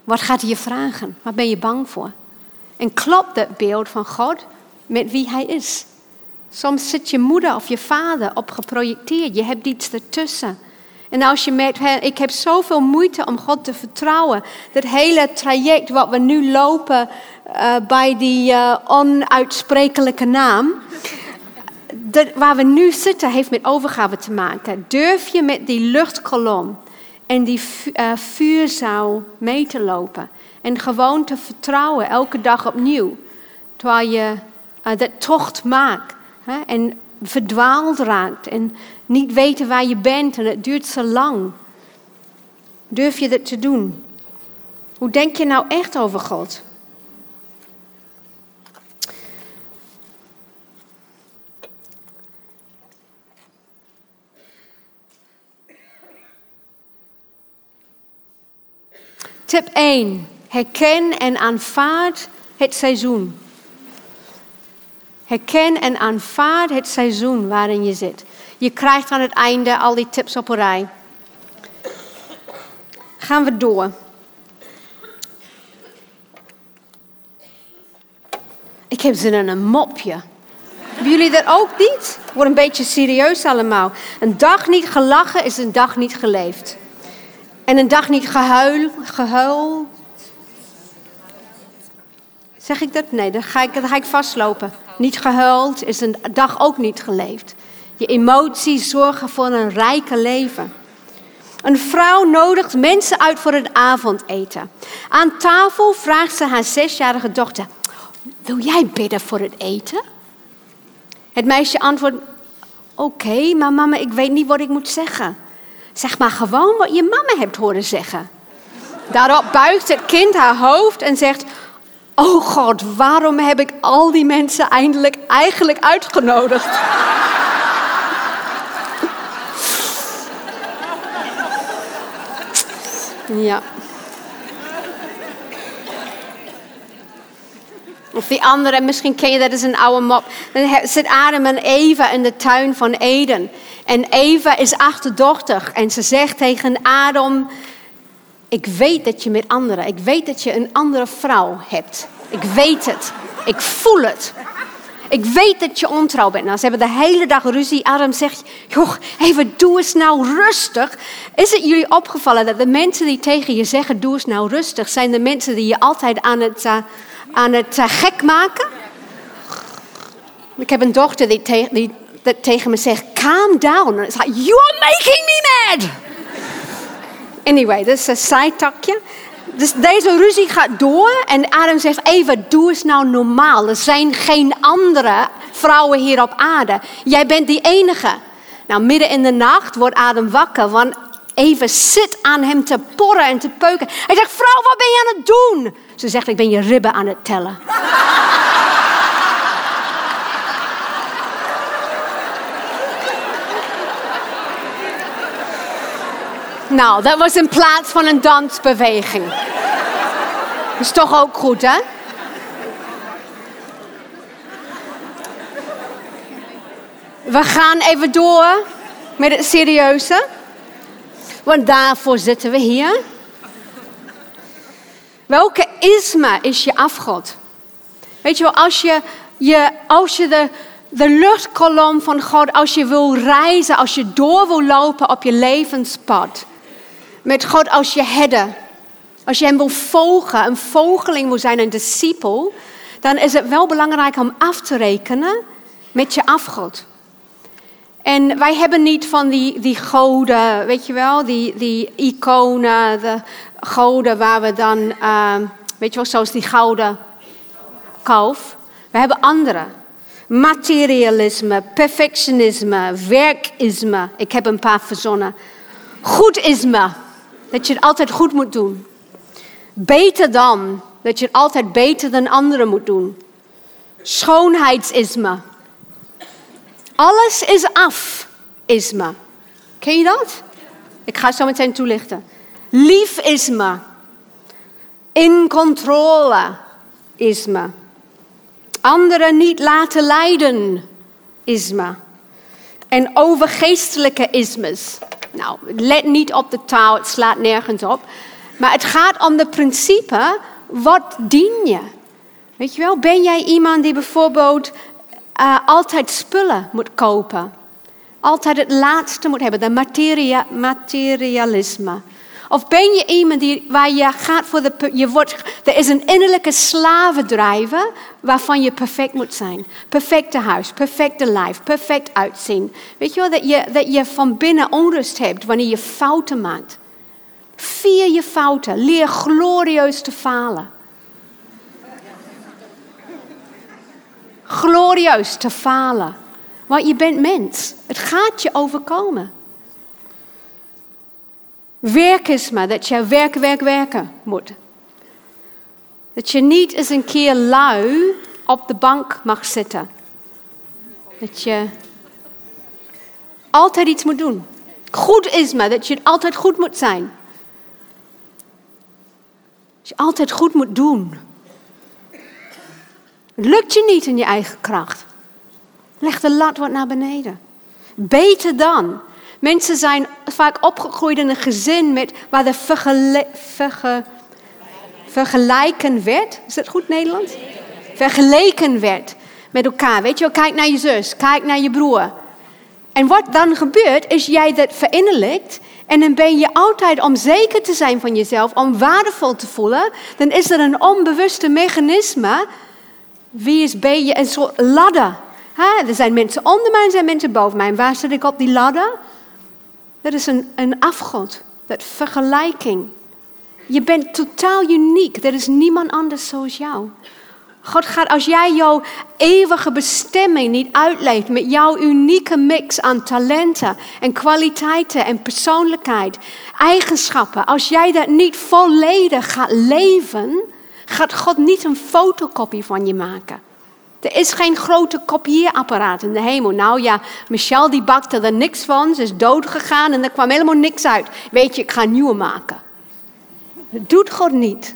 Wat gaat hij je vragen? Waar ben je bang voor? En klopt dat beeld van God met wie hij is? Soms zit je moeder of je vader op geprojecteerd. Je hebt iets ertussen. En als je merkt, ik heb zoveel moeite om God te vertrouwen. Dat hele traject wat we nu lopen uh, bij die uh, onuitsprekelijke naam dat, waar we nu zitten heeft met overgave te maken. Durf je met die luchtkolom en die uh, vuurzaal mee te lopen? En gewoon te vertrouwen elke dag opnieuw. Terwijl je uh, dat tocht maakt en verdwaald raakt en niet weten waar je bent en het duurt zo lang. Durf je dat te doen? Hoe denk je nou echt over God? Tip 1. Herken en aanvaard het seizoen. Herken en aanvaard het seizoen waarin je zit. Je krijgt aan het einde al die tips op een rij. Gaan we door. Ik heb zin in een mopje. Hebben jullie dat ook niet? Wordt een beetje serieus allemaal. Een dag niet gelachen is een dag niet geleefd. En een dag niet gehuil, gehuil. Zeg ik dat? Nee, dan ga ik, dan ga ik vastlopen. Niet gehuild is een dag ook niet geleefd. Je emoties zorgen voor een rijke leven. Een vrouw nodigt mensen uit voor het avondeten. Aan tafel vraagt ze haar zesjarige dochter: Wil jij bidden voor het eten? Het meisje antwoordt: Oké, maar mama, ik weet niet wat ik moet zeggen. Zeg maar gewoon wat je mama hebt horen zeggen. Daarop buigt het kind haar hoofd en zegt: Oh God, waarom heb ik al die mensen eindelijk eigenlijk uitgenodigd? [laughs] ja. Of die andere, misschien ken je dat, is een oude mop. Dan zit Adam en Eva in de tuin van Eden. En Eva is achterdochtig. En ze zegt tegen Adam, ik weet dat je met anderen, ik weet dat je een andere vrouw hebt. Ik weet het. Ik voel het. Ik weet dat je ontrouw bent. Nou, ze hebben de hele dag ruzie. Adam zegt, joh, even doe eens nou rustig. Is het jullie opgevallen dat de mensen die tegen je zeggen, doe eens nou rustig, zijn de mensen die je altijd aan het, uh, aan het uh, gek maken? Ik heb een dochter die, die tegen me zegt, calm down. En it's like, you are making me mad. Anyway, dat is een zijtakje. Dus deze ruzie gaat door en Adam zegt, Eva, doe eens nou normaal. Er zijn geen andere vrouwen hier op aarde. Jij bent die enige. Nou, midden in de nacht wordt Adam wakker, want Eva zit aan hem te porren en te peuken. Hij zegt, vrouw, wat ben je aan het doen? Ze zegt, ik ben je ribben aan het tellen. Nou, dat was in plaats van een dansbeweging. Is toch ook goed, hè? We gaan even door met het serieuze. Want daarvoor zitten we hier. Welke isma is je afgod? Weet je wel, als je, je, als je de, de luchtkolom van God, als je wil reizen, als je door wil lopen op je levenspad met God als je herder, als je hem wil volgen, een volgeling wil zijn, een discipel, dan is het wel belangrijk om af te rekenen met je afgod. En wij hebben niet van die, die goden, weet je wel, die, die iconen, de goden waar we dan, uh, weet je wel, zoals die gouden kalf. We hebben andere. Materialisme, perfectionisme, werkisme. Ik heb een paar verzonnen. Goedisme. Dat je het altijd goed moet doen. Beter dan. Dat je het altijd beter dan anderen moet doen. Schoonheidsisme. Alles is af, isme. Ken je dat? Ik ga het zo meteen toelichten. Liefisme. In controle isme. Anderen niet laten lijden isme. En overgeestelijke ismes. Nou, let niet op de taal, het slaat nergens op. Maar het gaat om de principe, wat dien je? Weet je wel, ben jij iemand die bijvoorbeeld uh, altijd spullen moet kopen? Altijd het laatste moet hebben, de materia, materialisme. Of ben je iemand die, waar je gaat voor de. Je wordt, er is een innerlijke slavendrijver waarvan je perfect moet zijn. Perfecte huis, perfecte lijf, perfect uitzien. Weet je wel, dat je, dat je van binnen onrust hebt wanneer je fouten maakt. Vier je fouten. Leer glorieus te falen. Glorieus te falen. Want je bent mens. Het gaat je overkomen. Werk is maar dat je werken, werk, werken moet. Dat je niet eens een keer lui op de bank mag zitten. Dat je altijd iets moet doen. Goed is maar dat je altijd goed moet zijn. Dat je altijd goed moet doen. Lukt je niet in je eigen kracht. Leg de lat wat naar beneden. Beter dan Mensen zijn vaak opgegroeid in een gezin met, waar de verge, vergelijken werd. Is dat goed Nederlands? Vergeleken werd met elkaar. Weet je wel, kijk naar je zus, kijk naar je broer. En wat dan gebeurt, is jij dat verinnerlijkt. En dan ben je altijd om zeker te zijn van jezelf, om waardevol te voelen. Dan is er een onbewuste mechanisme. Wie is ben je? Een soort ladder. er zijn mensen onder mij en zijn mensen boven mij. waar zit ik op die ladder? Dat is een, een afgod. Dat vergelijking. Je bent totaal uniek. Er is niemand anders zoals jou. God gaat, als jij jouw eeuwige bestemming niet uitleeft met jouw unieke mix aan talenten en kwaliteiten en persoonlijkheid, eigenschappen, als jij dat niet volledig gaat leven, gaat God niet een fotocopie van je maken. Er is geen grote kopieerapparaat in de hemel. Nou ja, Michelle die bakte er niks van. Ze is dood gegaan en er kwam helemaal niks uit. Weet je, ik ga nieuwe maken. Dat doet God niet.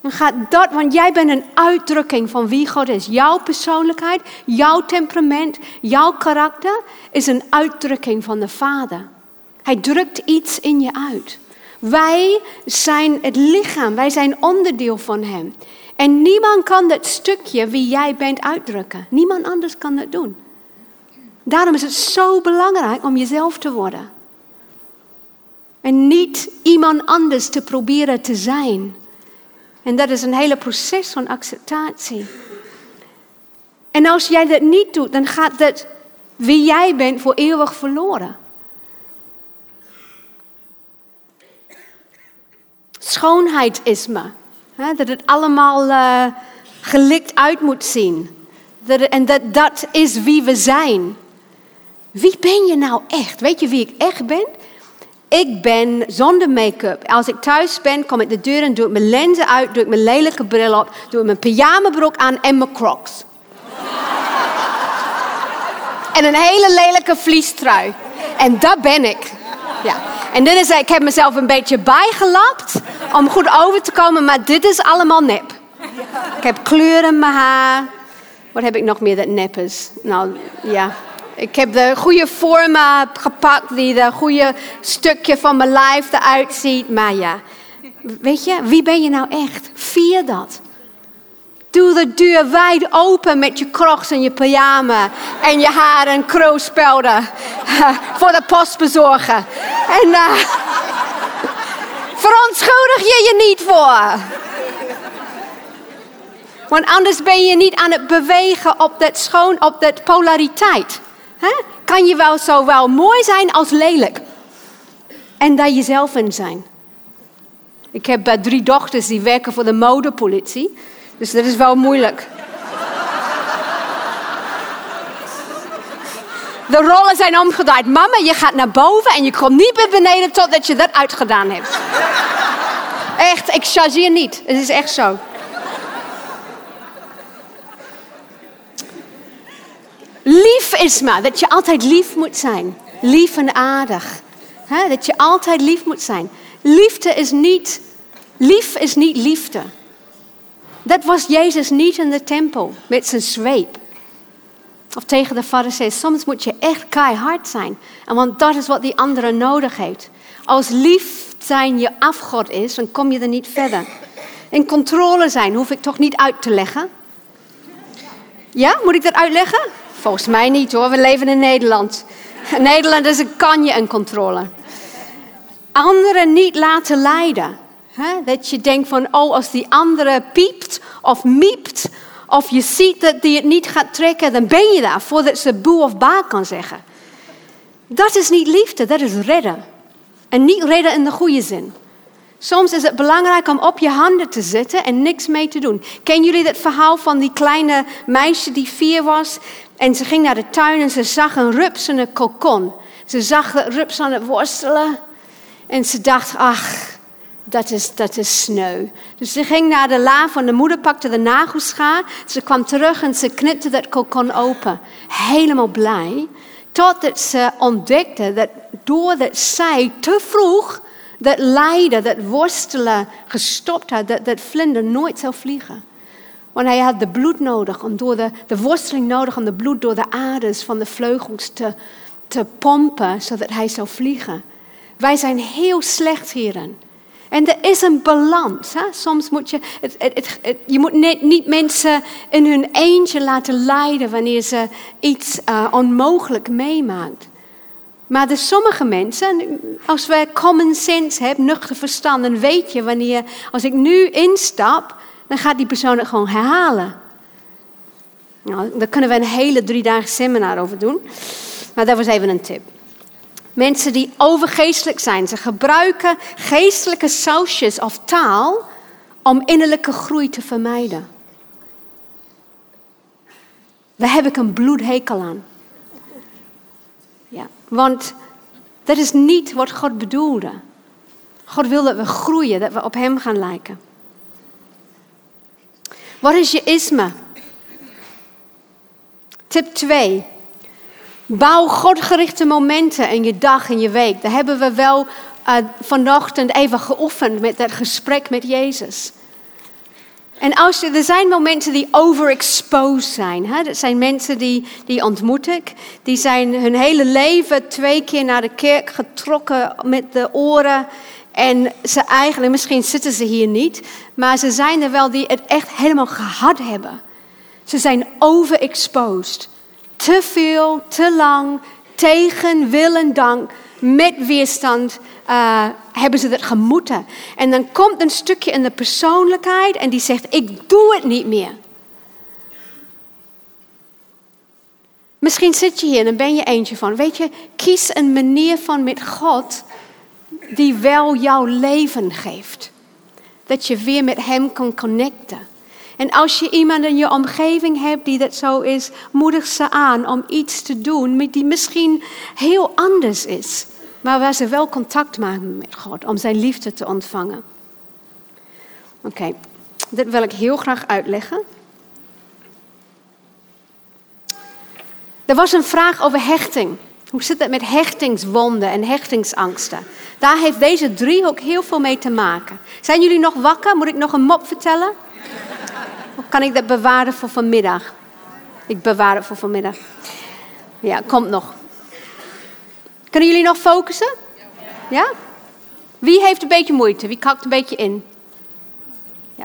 Dan gaat dat, want jij bent een uitdrukking van wie God is. Jouw persoonlijkheid, jouw temperament, jouw karakter is een uitdrukking van de Vader. Hij drukt iets in je uit. Wij zijn het lichaam, wij zijn onderdeel van Hem. En niemand kan dat stukje wie jij bent uitdrukken. Niemand anders kan dat doen. Daarom is het zo belangrijk om jezelf te worden. En niet iemand anders te proberen te zijn. En dat is een hele proces van acceptatie. En als jij dat niet doet, dan gaat dat wie jij bent voor eeuwig verloren. Schoonheid is me. Dat het allemaal uh, gelikt uit moet zien. Dat en dat, dat is wie we zijn. Wie ben je nou echt? Weet je wie ik echt ben? Ik ben zonder make-up. Als ik thuis ben, kom ik de deur en doe ik mijn lenzen uit, doe ik mijn lelijke bril op, doe ik mijn pyjamabroek aan en mijn crocs. [laughs] en een hele lelijke vliestrui. En dat ben ik. Ja. En dit is, ik heb mezelf een beetje bijgelapt om goed over te komen, maar dit is allemaal nep. Ik heb kleuren in mijn haar. Wat heb ik nog meer dat nep is? Nou, ja. Ik heb de goede vormen gepakt, die de goede stukje van mijn lijf eruit ziet. Maar ja, weet je, wie ben je nou echt? Vier dat. Doe de deur wijd open met je crocs en je pyjama en je haar en kroospelden [laughs] voor de postbezorger. En uh, [laughs] verontschuldig je je niet voor. Want anders ben je niet aan het bewegen op dat schoon, op dat polariteit. Kan je wel zo wel mooi zijn als lelijk. En daar jezelf in zijn. Ik heb uh, drie dochters die werken voor de modepolitie. Dus dat is wel moeilijk. De rollen zijn omgedraaid. Mama, je gaat naar boven en je komt niet meer beneden totdat je dat uitgedaan hebt. Echt, ik chargeer niet. Het is echt zo. Lief is maar, dat je altijd lief moet zijn. Lief en aardig. Dat je altijd lief moet zijn. Liefde is niet, lief is niet liefde. Dat was Jezus niet in de tempel met zijn zweep. Of tegen de fariseeën. Soms moet je echt keihard zijn. En want dat is wat die andere nodig heeft. Als lief zijn je afgod is, dan kom je er niet verder. In controle zijn hoef ik toch niet uit te leggen. Ja, moet ik dat uitleggen? Volgens mij niet hoor, we leven in Nederland. Nederland is een kanje en controle. Anderen niet laten leiden. Dat je denkt van, oh, als die andere piept of miept, of je ziet dat die het niet gaat trekken, dan ben je daar voordat ze boe of ba kan zeggen. Dat is niet liefde, dat is redden. En niet redden in de goede zin. Soms is het belangrijk om op je handen te zitten en niks mee te doen. Kennen jullie dat verhaal van die kleine meisje die vier was? En ze ging naar de tuin en ze zag een rups in een kokon. Ze zag de rups aan het worstelen. En ze dacht, ach, dat is, dat is sneu. Dus ze ging naar de la van de moeder, pakte de nagelschaar. Ze kwam terug en ze knipte dat kokon open. Helemaal blij. Totdat ze ontdekte dat doordat zij te vroeg dat lijden, dat worstelen gestopt had, dat, dat vlinder nooit zou vliegen. Want hij had de bloed nodig, om door de, de worsteling nodig om de bloed door de aders van de vleugels te, te pompen, zodat hij zou vliegen. Wij zijn heel slecht hierin. En er is een balans. Hè? Soms moet je, het, het, je moet niet, mensen in hun eentje laten lijden wanneer ze iets uh, onmogelijk meemaakt. Maar er sommige mensen, als we common sense hebben, nuchter verstand, dan weet je wanneer, als ik nu instap, dan gaat die persoon het gewoon herhalen. Nou, daar kunnen we een hele drie dagen seminar over doen. Maar dat was even een tip. Mensen die overgeestelijk zijn, ze gebruiken geestelijke sausjes of taal om innerlijke groei te vermijden. Daar heb ik een bloedhekel aan. Ja, want dat is niet wat God bedoelde. God wil dat we groeien, dat we op Hem gaan lijken. Wat is je isme? Tip 2. Bouw godgerichte momenten in je dag en je week. Daar hebben we wel uh, vanochtend even geoefend met dat gesprek met Jezus. En als je, er zijn momenten die overexposed zijn. Hè? Dat zijn mensen die, die ontmoet ik. Die zijn hun hele leven twee keer naar de kerk getrokken met de oren. En ze eigenlijk, misschien zitten ze hier niet, maar ze zijn er wel die het echt helemaal gehad hebben. Ze zijn overexposed. Te veel, te lang, tegen wil en dank, met weerstand uh, hebben ze dat gemoeten. En dan komt een stukje in de persoonlijkheid en die zegt: Ik doe het niet meer. Misschien zit je hier en dan ben je eentje van. Weet je, kies een manier van met God die wel jouw leven geeft. Dat je weer met Hem kan connecten. En als je iemand in je omgeving hebt die dat zo is, moedig ze aan om iets te doen die misschien heel anders is. Maar waar ze wel contact maken met God om zijn liefde te ontvangen. Oké, dit wil ik heel graag uitleggen. Er was een vraag over hechting. Hoe zit het met hechtingswonden en hechtingsangsten? Daar heeft deze driehoek heel veel mee te maken. Zijn jullie nog wakker? Moet ik nog een mop vertellen? Kan ik dat bewaren voor vanmiddag? Ik bewaar het voor vanmiddag. Ja, komt nog. Kunnen jullie nog focussen? Ja? Wie heeft een beetje moeite? Wie kakt een beetje in? Ja.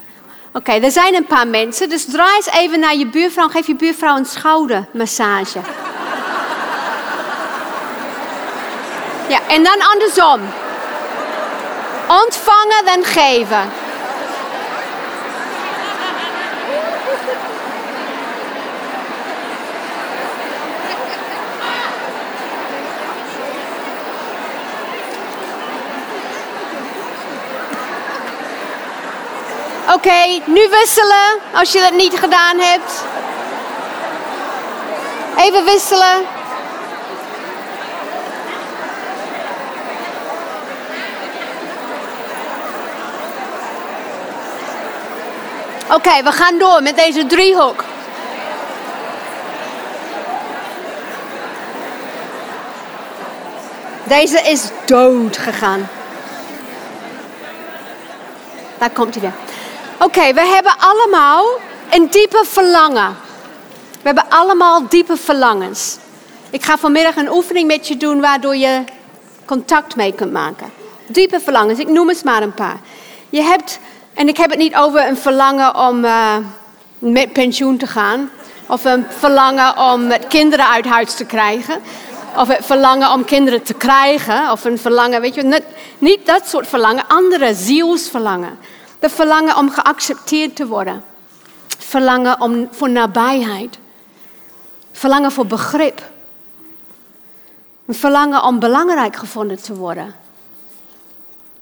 Oké, er zijn een paar mensen. Dus draai eens even naar je buurvrouw geef je buurvrouw een schoudermassage. Ja, en dan andersom. Ontvangen, dan geven. Oké, nu wisselen als je dat niet gedaan hebt. Even wisselen. Oké, we gaan door met deze driehoek. Deze is dood gegaan. Daar komt hij weer. Oké, we hebben allemaal een diepe verlangen. We hebben allemaal diepe verlangens. Ik ga vanmiddag een oefening met je doen waardoor je contact mee kunt maken. Diepe verlangens, ik noem eens maar een paar. Je hebt, en ik heb het niet over een verlangen om uh, met pensioen te gaan. Of een verlangen om kinderen uit huis te krijgen. Of het verlangen om kinderen te krijgen. Of een verlangen, weet je, niet, niet dat soort verlangen. Andere zielsverlangen. De verlangen om geaccepteerd te worden. Verlangen om, voor nabijheid. Verlangen voor begrip. Een verlangen om belangrijk gevonden te worden.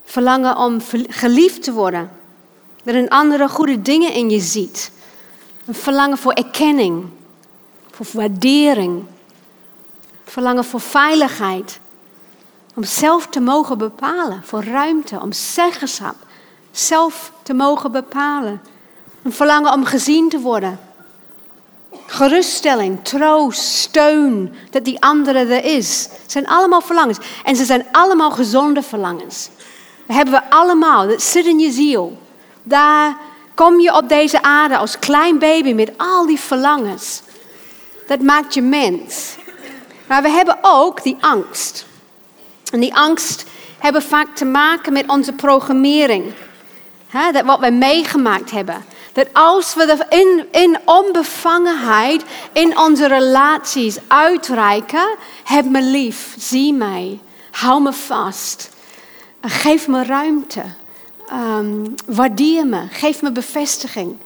Verlangen om geliefd te worden. Dat een andere goede dingen in je ziet. Een verlangen voor erkenning. Voor waardering. Verlangen voor veiligheid. Om zelf te mogen bepalen. Voor ruimte, om zeggenschap zelf te mogen bepalen. Een verlangen om gezien te worden. Geruststelling, troost, steun, dat die andere er is. Het zijn allemaal verlangens. En ze zijn allemaal gezonde verlangens. Dat hebben we allemaal. Dat zit in je ziel. Daar kom je op deze aarde als klein baby met al die verlangens. Dat maakt je mens. Maar we hebben ook die angst. En die angst hebben vaak te maken met onze programmering dat wat we meegemaakt hebben. Dat als we in, in onbevangenheid in onze relaties uitreiken, heb me lief, zie mij, hou me vast, geef me ruimte, um, waardeer me, geef me bevestiging.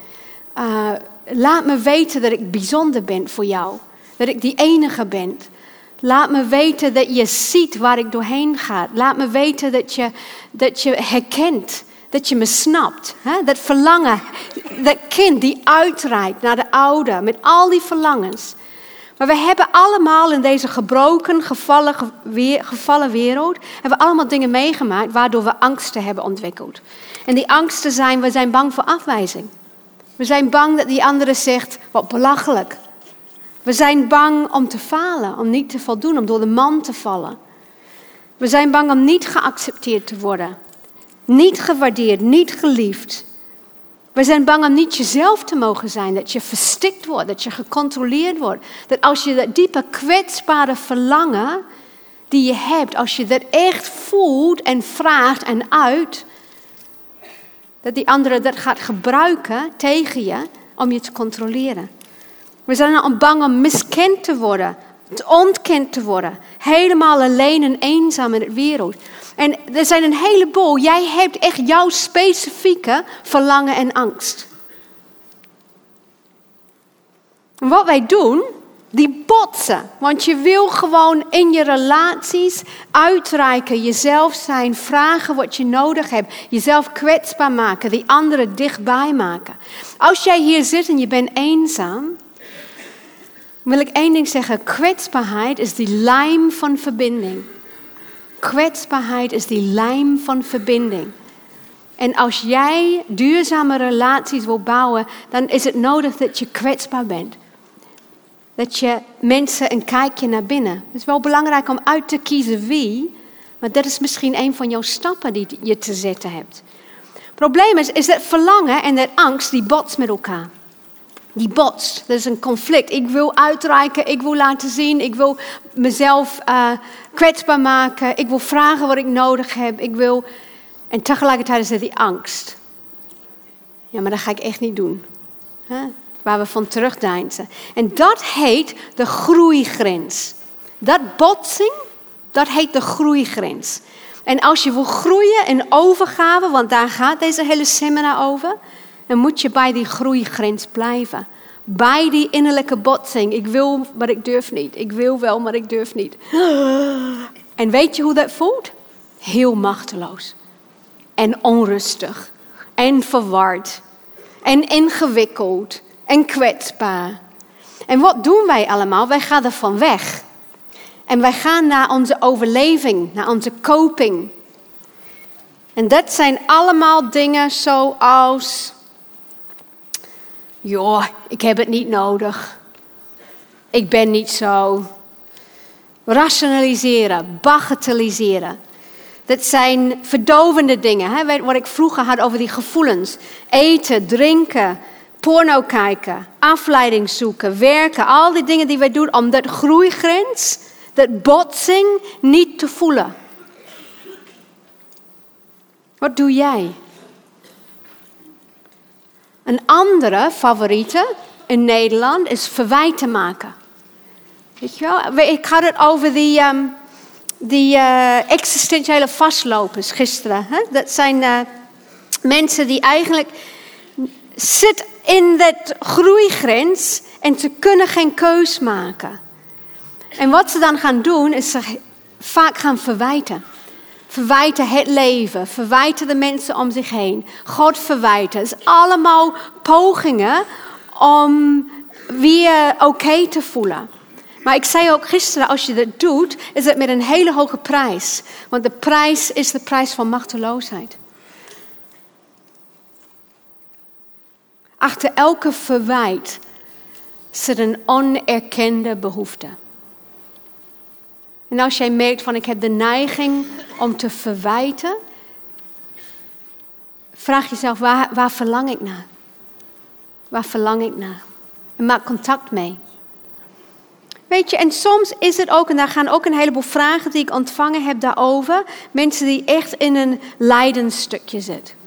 Uh, laat me weten dat ik bijzonder ben voor jou, dat ik die enige ben. Laat me weten dat je ziet waar ik doorheen ga. Laat me weten dat je, dat je herkent dat je me snapt. Hè? Dat verlangen, dat kind die uitreikt naar de ouder met al die verlangens. Maar we hebben allemaal in deze gebroken, gevallen, gevallen wereld, hebben we allemaal dingen meegemaakt waardoor we angsten hebben ontwikkeld. En die angsten zijn, we zijn bang voor afwijzing. We zijn bang dat die andere zegt, wat belachelijk. We zijn bang om te falen, om niet te voldoen, om door de man te vallen. We zijn bang om niet geaccepteerd te worden. Niet gewaardeerd, niet geliefd. We zijn bang om niet jezelf te mogen zijn, dat je verstikt wordt, dat je gecontroleerd wordt. Dat als je dat diepe kwetsbare verlangen die je hebt, als je dat echt voelt en vraagt en uit, dat die andere dat gaat gebruiken tegen je om je te controleren. We zijn bang om miskend te worden, ontkend te worden. Helemaal alleen en eenzaam in de wereld. En er zijn een heleboel. Jij hebt echt jouw specifieke verlangen en angst. Wat wij doen, die botsen. Want je wil gewoon in je relaties uitreiken, jezelf zijn, vragen wat je nodig hebt, jezelf kwetsbaar maken, die anderen dichtbij maken. Als jij hier zit en je bent eenzaam, wil ik één ding zeggen. Kwetsbaarheid is die lijm van verbinding. Kwetsbaarheid is die lijm van verbinding. En als jij duurzame relaties wil bouwen, dan is het nodig dat je kwetsbaar bent. Dat je mensen een kijkje naar binnen. Het is wel belangrijk om uit te kiezen wie, maar dat is misschien een van jouw stappen die je te zetten hebt. Het probleem is, is dat verlangen en dat angst, die botsen met elkaar. Die botst. Dat is een conflict. Ik wil uitreiken, ik wil laten zien, ik wil mezelf uh, kwetsbaar maken, ik wil vragen wat ik nodig heb, ik wil... En tegelijkertijd is er die angst. Ja, maar dat ga ik echt niet doen. Waar we van terugdeinzen. En dat heet de groeigrens. Dat botsing, dat heet de groeigrens. En als je wil groeien in overgave, want daar gaat deze hele seminar over, dan moet je bij die groeigrens blijven. Bij die innerlijke botsing. Ik wil, maar ik durf niet. Ik wil wel, maar ik durf niet. En weet je hoe dat voelt? Heel machteloos. En onrustig. En verward. En ingewikkeld. En kwetsbaar. En wat doen wij allemaal? Wij gaan er van weg. En wij gaan naar onze overleving, naar onze coping. En dat zijn allemaal dingen zoals joh, ik heb het niet nodig. Ik ben niet zo. Rationaliseren, bagatelliseren. Dat zijn verdovende dingen. Hè? Wat ik vroeger had over die gevoelens. Eten, drinken, porno kijken, afleiding zoeken, werken. Al die dingen die wij doen om dat groeigrens, dat botsing niet te voelen. Wat doe jij? Een andere favoriete in Nederland is verwijten maken. Weet je wel? Ik had het over die, um, die uh, existentiële vastlopers gisteren. Hè? Dat zijn uh, mensen die eigenlijk zitten in dat groeigrens en ze kunnen geen keus maken. En wat ze dan gaan doen, is ze vaak gaan verwijten. Verwijten het leven, verwijten de mensen om zich heen, God verwijten. Het is allemaal pogingen om weer oké te voelen. Maar ik zei ook gisteren, als je dat doet, is het met een hele hoge prijs. Want de prijs is de prijs van machteloosheid. Achter elke verwijt zit een onerkende behoefte. En als jij merkt van ik heb de neiging om te verwijten, vraag jezelf waar, waar verlang ik naar? Waar verlang ik naar? En maak contact mee. Weet je, en soms is het ook, en daar gaan ook een heleboel vragen die ik ontvangen heb daarover, mensen die echt in een lijdensstukje zitten.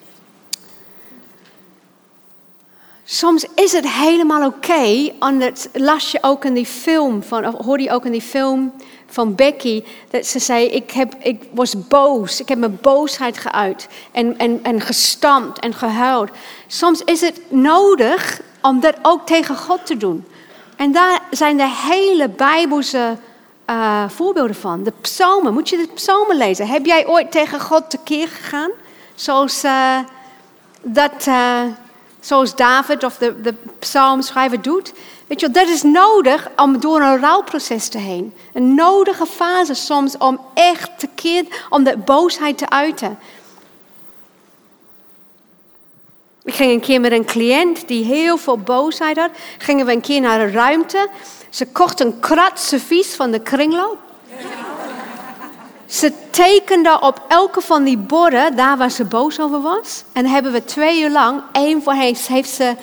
Soms is het helemaal oké, okay, en dat las je ook in die film, van, of hoorde je ook in die film van Becky, dat ze zei, ik, heb, ik was boos, ik heb mijn boosheid geuit en, en, en gestampt en gehuild. Soms is het nodig om dat ook tegen God te doen. En daar zijn de hele Bijbelse uh, voorbeelden van. De psalmen, moet je de psalmen lezen. Heb jij ooit tegen God tekeer gegaan? Zoals, uh, dat, uh, zoals David of de, de psalmschrijver doet? Weet je, dat is nodig om door een rouwproces te heen. Een nodige fase soms om echt te om de boosheid te uiten. Ik ging een keer met een cliënt die heel veel boosheid had. Gingen we een keer naar een ruimte. Ze kocht een krat servies van de kringloop. Ze tekende op elke van die borden daar waar ze boos over was. En hebben we twee uur lang, één voor heeft, heeft ze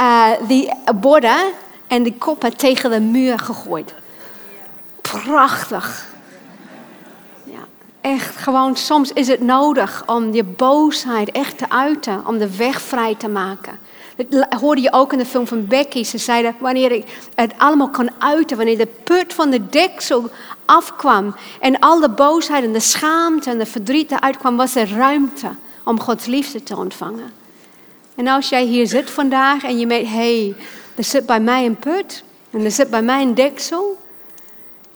uh, die borden en die koppen tegen de muur gegooid. Prachtig. Ja, echt gewoon, soms is het nodig om je boosheid echt te uiten, om de weg vrij te maken. Dat hoorde je ook in de film van Becky. Ze zeiden, wanneer ik het allemaal kon uiten, wanneer de put van de deksel afkwam en al de boosheid en de schaamte en de verdriet eruit kwam, was er ruimte om Gods liefde te ontvangen. En als jij hier zit vandaag en je hé, hey, er zit bij mij een put en er zit bij mij een deksel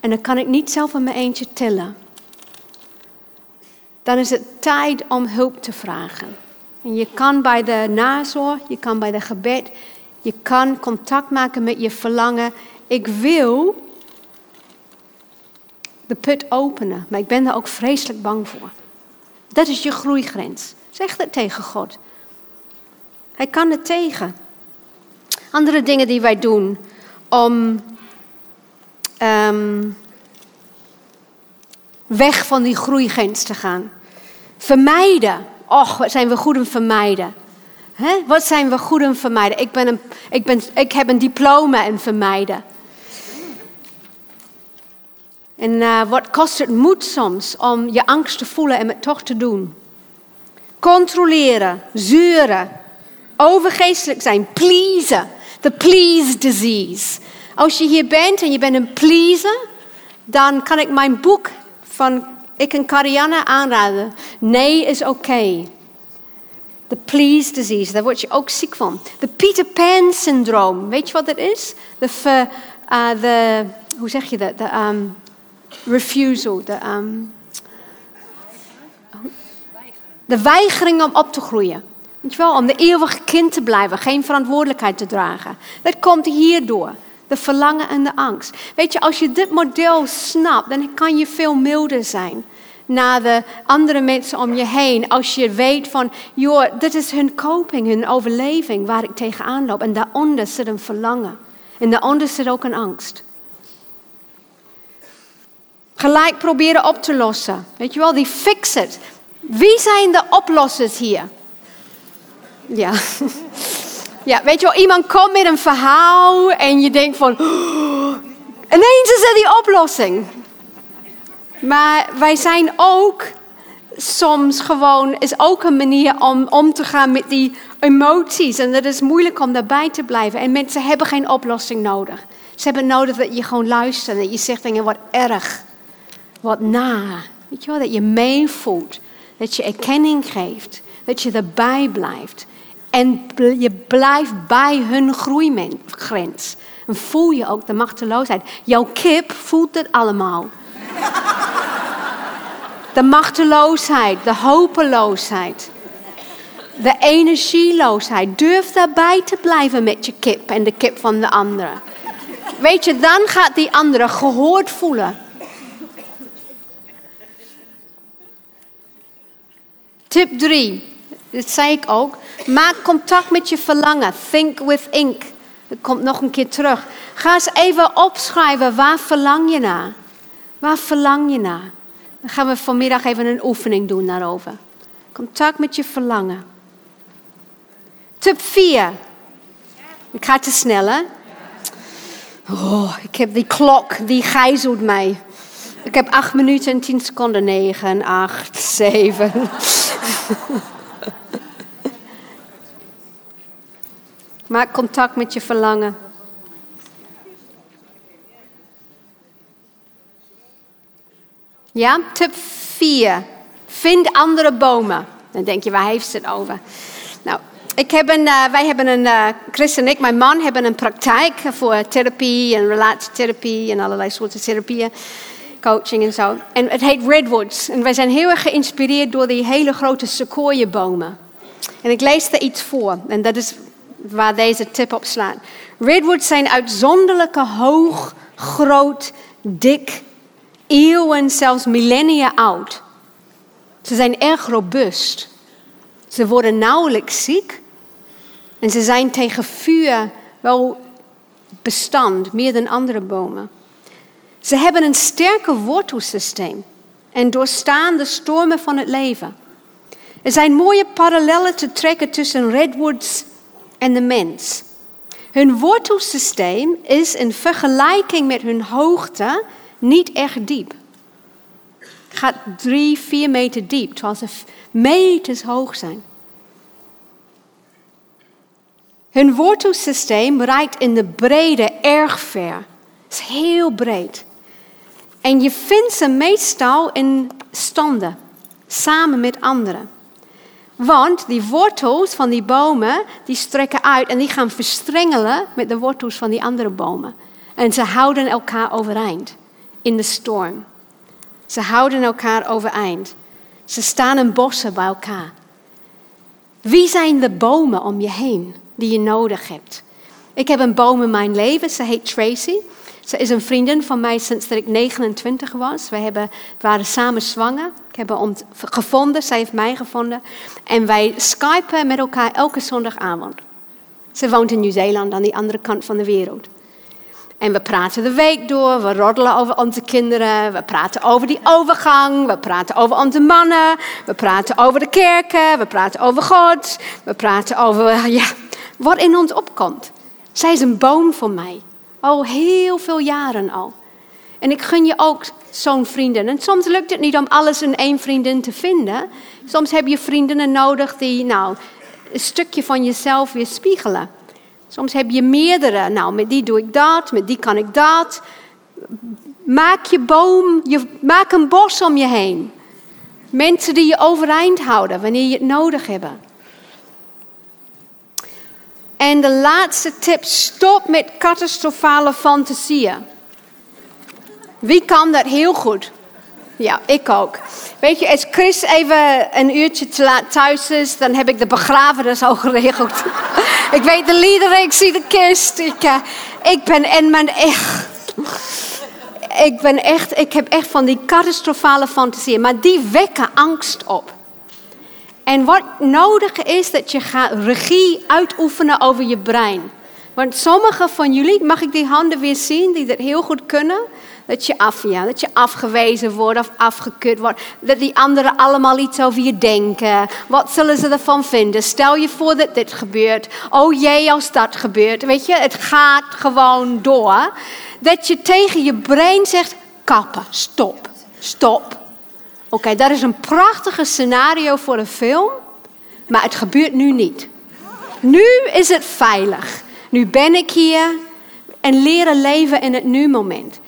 en dan kan ik niet zelf in mijn eentje tillen. Dan is het tijd om hulp te vragen. En je kan bij de nazorg, je kan bij de gebed, je kan contact maken met je verlangen. Ik wil de put openen, maar ik ben daar ook vreselijk bang voor. Dat is je groeigrens. Zeg dat tegen God. Hij kan het tegen. Andere dingen die wij doen om um, weg van die groeigrens te gaan. Vermijden. Och, wat zijn we goed in vermijden. Wat zijn we goed in vermijden? Ik, ben een, ik, ben, ik heb een diploma in vermijden. En uh, wat kost het moed soms om je angst te voelen en het toch te doen? Controleren, zuren, overgeestelijk zijn, pleasen. The please disease. Als je hier bent en je bent een pleaser, dan kan ik mijn boek van ik en Karianne aanraden. Nee is oké. Okay. The please disease, daar word je ook ziek van. De Peter Pan syndroom, weet je wat dat is? De, de hoe zeg je dat? De um, refusal, de, um, de weigering om op te groeien. Weet je wel, om de eeuwige kind te blijven, geen verantwoordelijkheid te dragen. Dat komt hierdoor. De verlangen en de angst. Weet je, als je dit model snapt, dan kan je veel milder zijn naar de andere mensen om je heen. Als je weet van, joh, dit is hun coping, hun overleving waar ik tegenaan loop. En daaronder zit een verlangen. En daaronder zit ook een angst. Gelijk proberen op te lossen. Weet je wel, die fix it. Wie zijn de oplossers hier? Ja. [laughs] Ja, weet je wel, iemand komt met een verhaal en je denkt van, oh, [gasps] ineens is er die oplossing. Maar wij zijn ook soms gewoon, is ook een manier om om te gaan met die emoties. En dat is moeilijk om daarbij te blijven. En mensen hebben geen oplossing nodig. Ze hebben nodig dat je gewoon luistert dat je zegt dingen wat erg, wat na. Weet je wel, dat je meevoelt, dat je erkenning geeft, dat je erbij blijft. En je blijft bij hun groeigrens. En voel je ook de machteloosheid. Jouw kip voelt het allemaal. [laughs] De machteloosheid, de hopeloosheid, de energieloosheid. Durf daarbij te blijven met je kip en de kip van de andere. Weet je, dan gaat die andere gehoord voelen. Tip 3. Dat zei ik ook. Maak contact met je verlangen. Think with ink. Dat komt nog een keer terug. Ga eens even opschrijven. Waar verlang je naar? Waar verlang je naar? Dan gaan we vanmiddag even een oefening doen daarover. Contact met je verlangen. Tip 4. Ik ga te snel, hè? Oh, ik heb die klok, die gijzelt mij. Ik heb 8 minuten en 10 seconden. 9, 8, 7. Maak contact met je verlangen. Ja, tip 4. Vind andere bomen. Dan denk je, waar heeft ze het over? Nou, ik heb een, uh, wij hebben een, uh, Chris en ik, mijn man, hebben een praktijk voor therapie en relatietherapie en allerlei soorten therapieën, coaching en zo. En het heet Redwoods. En wij zijn heel erg geïnspireerd door die hele grote sequoia-bomen. En ik lees er iets voor. En dat is waar deze tip op slaat. Redwoods zijn uitzonderlijke, hoog, groot, dik, eeuwen, zelfs millennia oud. Ze zijn erg robuust. Ze worden nauwelijks ziek. En ze zijn tegen vuur wel bestand, meer dan andere bomen. Ze hebben een sterke wortelsysteem en doorstaan de stormen van het leven. Er zijn mooie parallellen te trekken tussen redwoods en de mens. Hun wortelsysteem is in vergelijking met hun hoogte niet erg diep. Gaat drie, vier meter diep, terwijl ze meters hoog zijn. Hun wortelsysteem reikt in de brede erg ver. Het is heel breed. En je vindt ze meestal in standen, samen met anderen. Want die wortels van die bomen, die strekken uit en die gaan verstrengelen met de wortels van die andere bomen. En ze houden elkaar overeind in de storm. Ze houden elkaar overeind. Ze staan in bossen bij elkaar. Wie zijn de bomen om je heen die je nodig hebt? Ik heb een boom in mijn leven, ze heet Tracy. Ze is een vriendin van mij sinds dat ik 29 was. We hebben, waren samen zwanger. Ik heb haar gevonden, zij heeft mij gevonden. En wij skypen met elkaar elke zondagavond. Ze woont in Nieuw-Zeeland aan die andere kant van de wereld. En we praten de week door, we roddelen over onze kinderen, we praten over die overgang, we praten over onze mannen, we praten over de kerken, we praten over God, we praten over [laughs] ja, wat in ons opkomt. Zij is een boom voor mij. Al heel veel jaren al. En ik gun je ook zo'n vriendin. En soms lukt het niet om alles in één vriendin te vinden. Soms heb je vriendinnen nodig die nou, een stukje van jezelf weer spiegelen. Soms heb je meerdere. Nou, met die doe ik dat, met die kan ik dat. Maak je boom, je, maak een bos om je heen. Mensen die je overeind houden wanneer je het nodig hebt. En de laatste tip, stop met catastrofale fantasieën. Wie kan dat heel goed? Ja, ik ook. Weet je, als Chris even een uurtje te laat thuis is, dan heb ik de begrafenis al geregeld. [laughs] ik weet de liederen, ik zie de kist. Ik, uh, ik ben en mijn echt. Ik ben echt, ik heb echt van die catastrofale fantasieën, maar die wekken angst op. En wat nodig is, dat je gaat regie uitoefenen over je brein. Want sommige van jullie, mag ik die handen weer zien, die dat heel goed kunnen? Dat je, af, dat je afgewezen wordt of afgekeurd wordt. Dat die anderen allemaal iets over je denken. Wat zullen ze ervan vinden? Stel je voor dat dit gebeurt. Oh jee, als dat gebeurt. Weet je, het gaat gewoon door. Dat je tegen je brein zegt, kappen, stop, stop. Oké, dat is een prachtige scenario voor een film, maar het gebeurt nu niet. Nu is het veilig. Nu ben ik hier en leren leven in het nu-moment.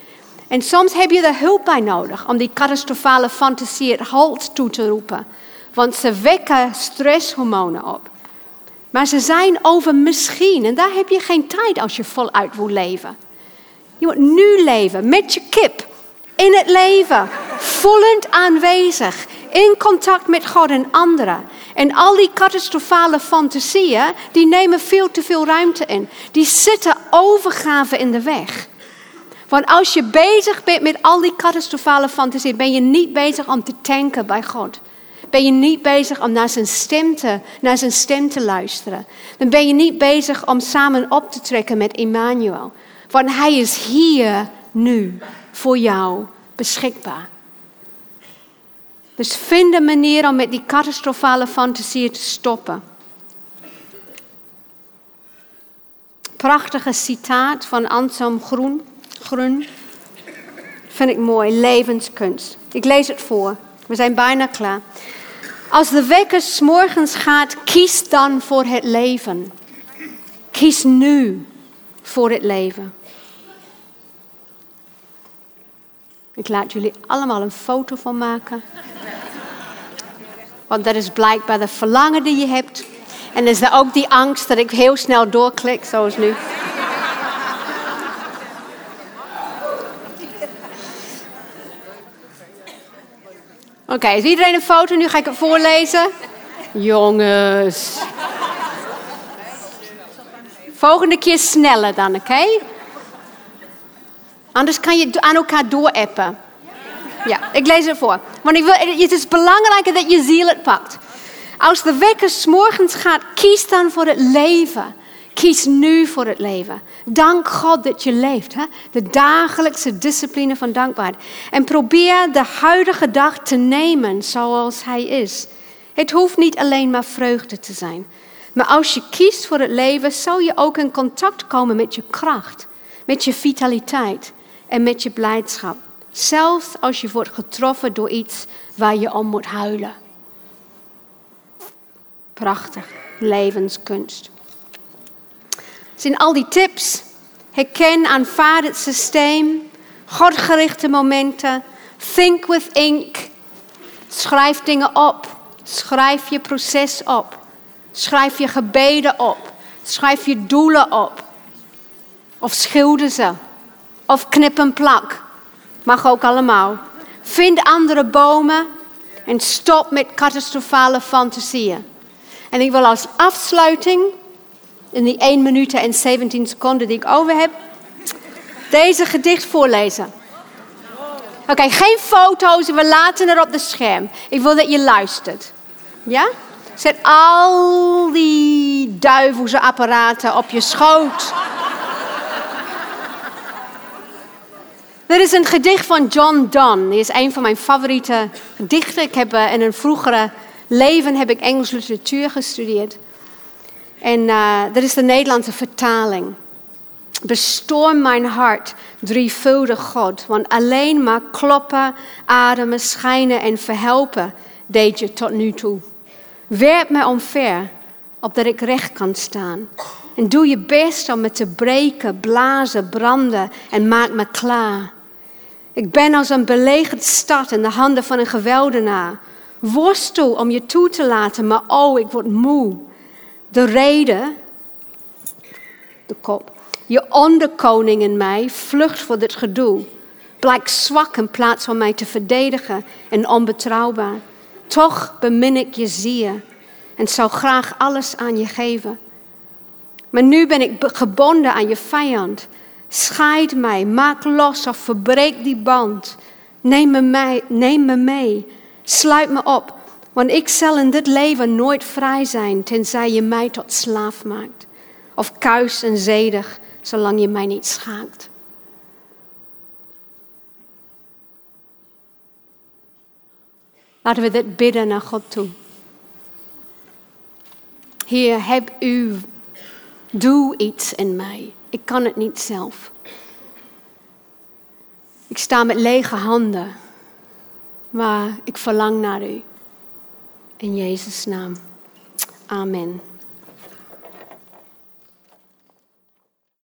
En soms heb je er hulp bij nodig om die catastrofale fantasie het halt toe te roepen. Want ze wekken stresshormonen op. Maar ze zijn over misschien. En daar heb je geen tijd als je voluit wil leven. Je moet nu leven met je kip in het leven, vollend aanwezig, in contact met God en anderen. En al die catastrofale fantasieën, die nemen veel te veel ruimte in. Die zitten overgave in de weg. Want als je bezig bent met al die catastrofale fantasieën, ben je niet bezig om te tanken bij God. Ben je niet bezig om naar zijn stem te, naar zijn stem te luisteren. Dan ben je niet bezig om samen op te trekken met Emmanuel. Want hij is hier nu voor jou beschikbaar. Dus vind een manier om met die catastrofale fantasieën te stoppen. Prachtige citaat van Anselm Groen. Groen. Vind ik mooi, levenskunst. Ik lees het voor. We zijn bijna klaar. Als de wekker s morgens gaat, kies dan voor het leven. Kies nu voor het leven. Ik laat jullie allemaal een foto van maken. Want dat is blijkbaar de verlangen die je hebt. En is er ook die angst dat ik heel snel doorklik, zoals nu. Oké, is iedereen een foto? Nu ga ik het voorlezen. Jongens. Volgende keer sneller dan, oké? Anders kan je aan elkaar doorappen. Ja, ik lees het voor. Want ik wil, het is belangrijker dat je ziel het pakt. Als de wekker s morgens gaat, kies dan voor het leven. Kies nu voor het leven. Dank God dat je leeft. Hè? De dagelijkse discipline van dankbaarheid. En probeer de huidige dag te nemen zoals hij is. Het hoeft niet alleen maar vreugde te zijn. Maar als je kiest voor het leven, zal je ook in contact komen met je kracht, met je vitaliteit en met je blijdschap. Zelfs als je wordt getroffen door iets waar je om moet huilen. Prachtig, levenskunst. Zijn al die tips. Herken, aanvaard het systeem. Godgerichte momenten. Think with ink. Schrijf dingen op. Schrijf je proces op. Schrijf je gebeden op. Schrijf je doelen op. Of schilder ze. Of knip een plak. Mag ook allemaal. Vind andere bomen en stop met catastrofale fantasieën. En ik wil als afsluiting, in die 1 minuut en 17 seconden die ik over heb, deze gedicht voorlezen. Oké, geen foto's, we laten het op de scherm. Ik wil dat je luistert. Ja? Zet al die duivelse apparaten op je schoot. Dit is een gedicht van John Donne. Hij is een van mijn favoriete gedichten. Ik heb uh, in een vroegere leven heb ik Engels literatuur gestudeerd. En uh, dit is de Nederlandse vertaling. Bestorm mijn hart, drievuldig God, want alleen maar kloppen, ademen, schijnen en verhelpen deed je tot nu toe. Werp mij omver, opdat ik recht kan staan. En doe je best om me te breken, blazen, branden en maak me klaar. Ik ben als een belegerd stad in de handen van een geweldenaar. Worstel om je toe te laten, maar oh, ik word moe. De reden, de kop, je onderkoning in mij vlucht voor dit gedoe. Blijkt zwak in plaats van mij te verdedigen en onbetrouwbaar. Toch bemin ik je zeer en zou graag alles aan je geven. Maar nu ben ik gebonden aan je vijand. Scheid mij, maak los of verbreek die band. Neem me, mee, neem me mee, sluit me op, want ik zal in dit leven nooit vrij zijn tenzij je mij tot slaaf maakt. Of kuis en zedig, zolang je mij niet schaakt. Laten we dit bidden naar God toe. Heer, heb u, doe iets in mij. Ik kan het niet zelf. Ik sta met lege handen, maar ik verlang naar u. In Jezus' naam. Amen.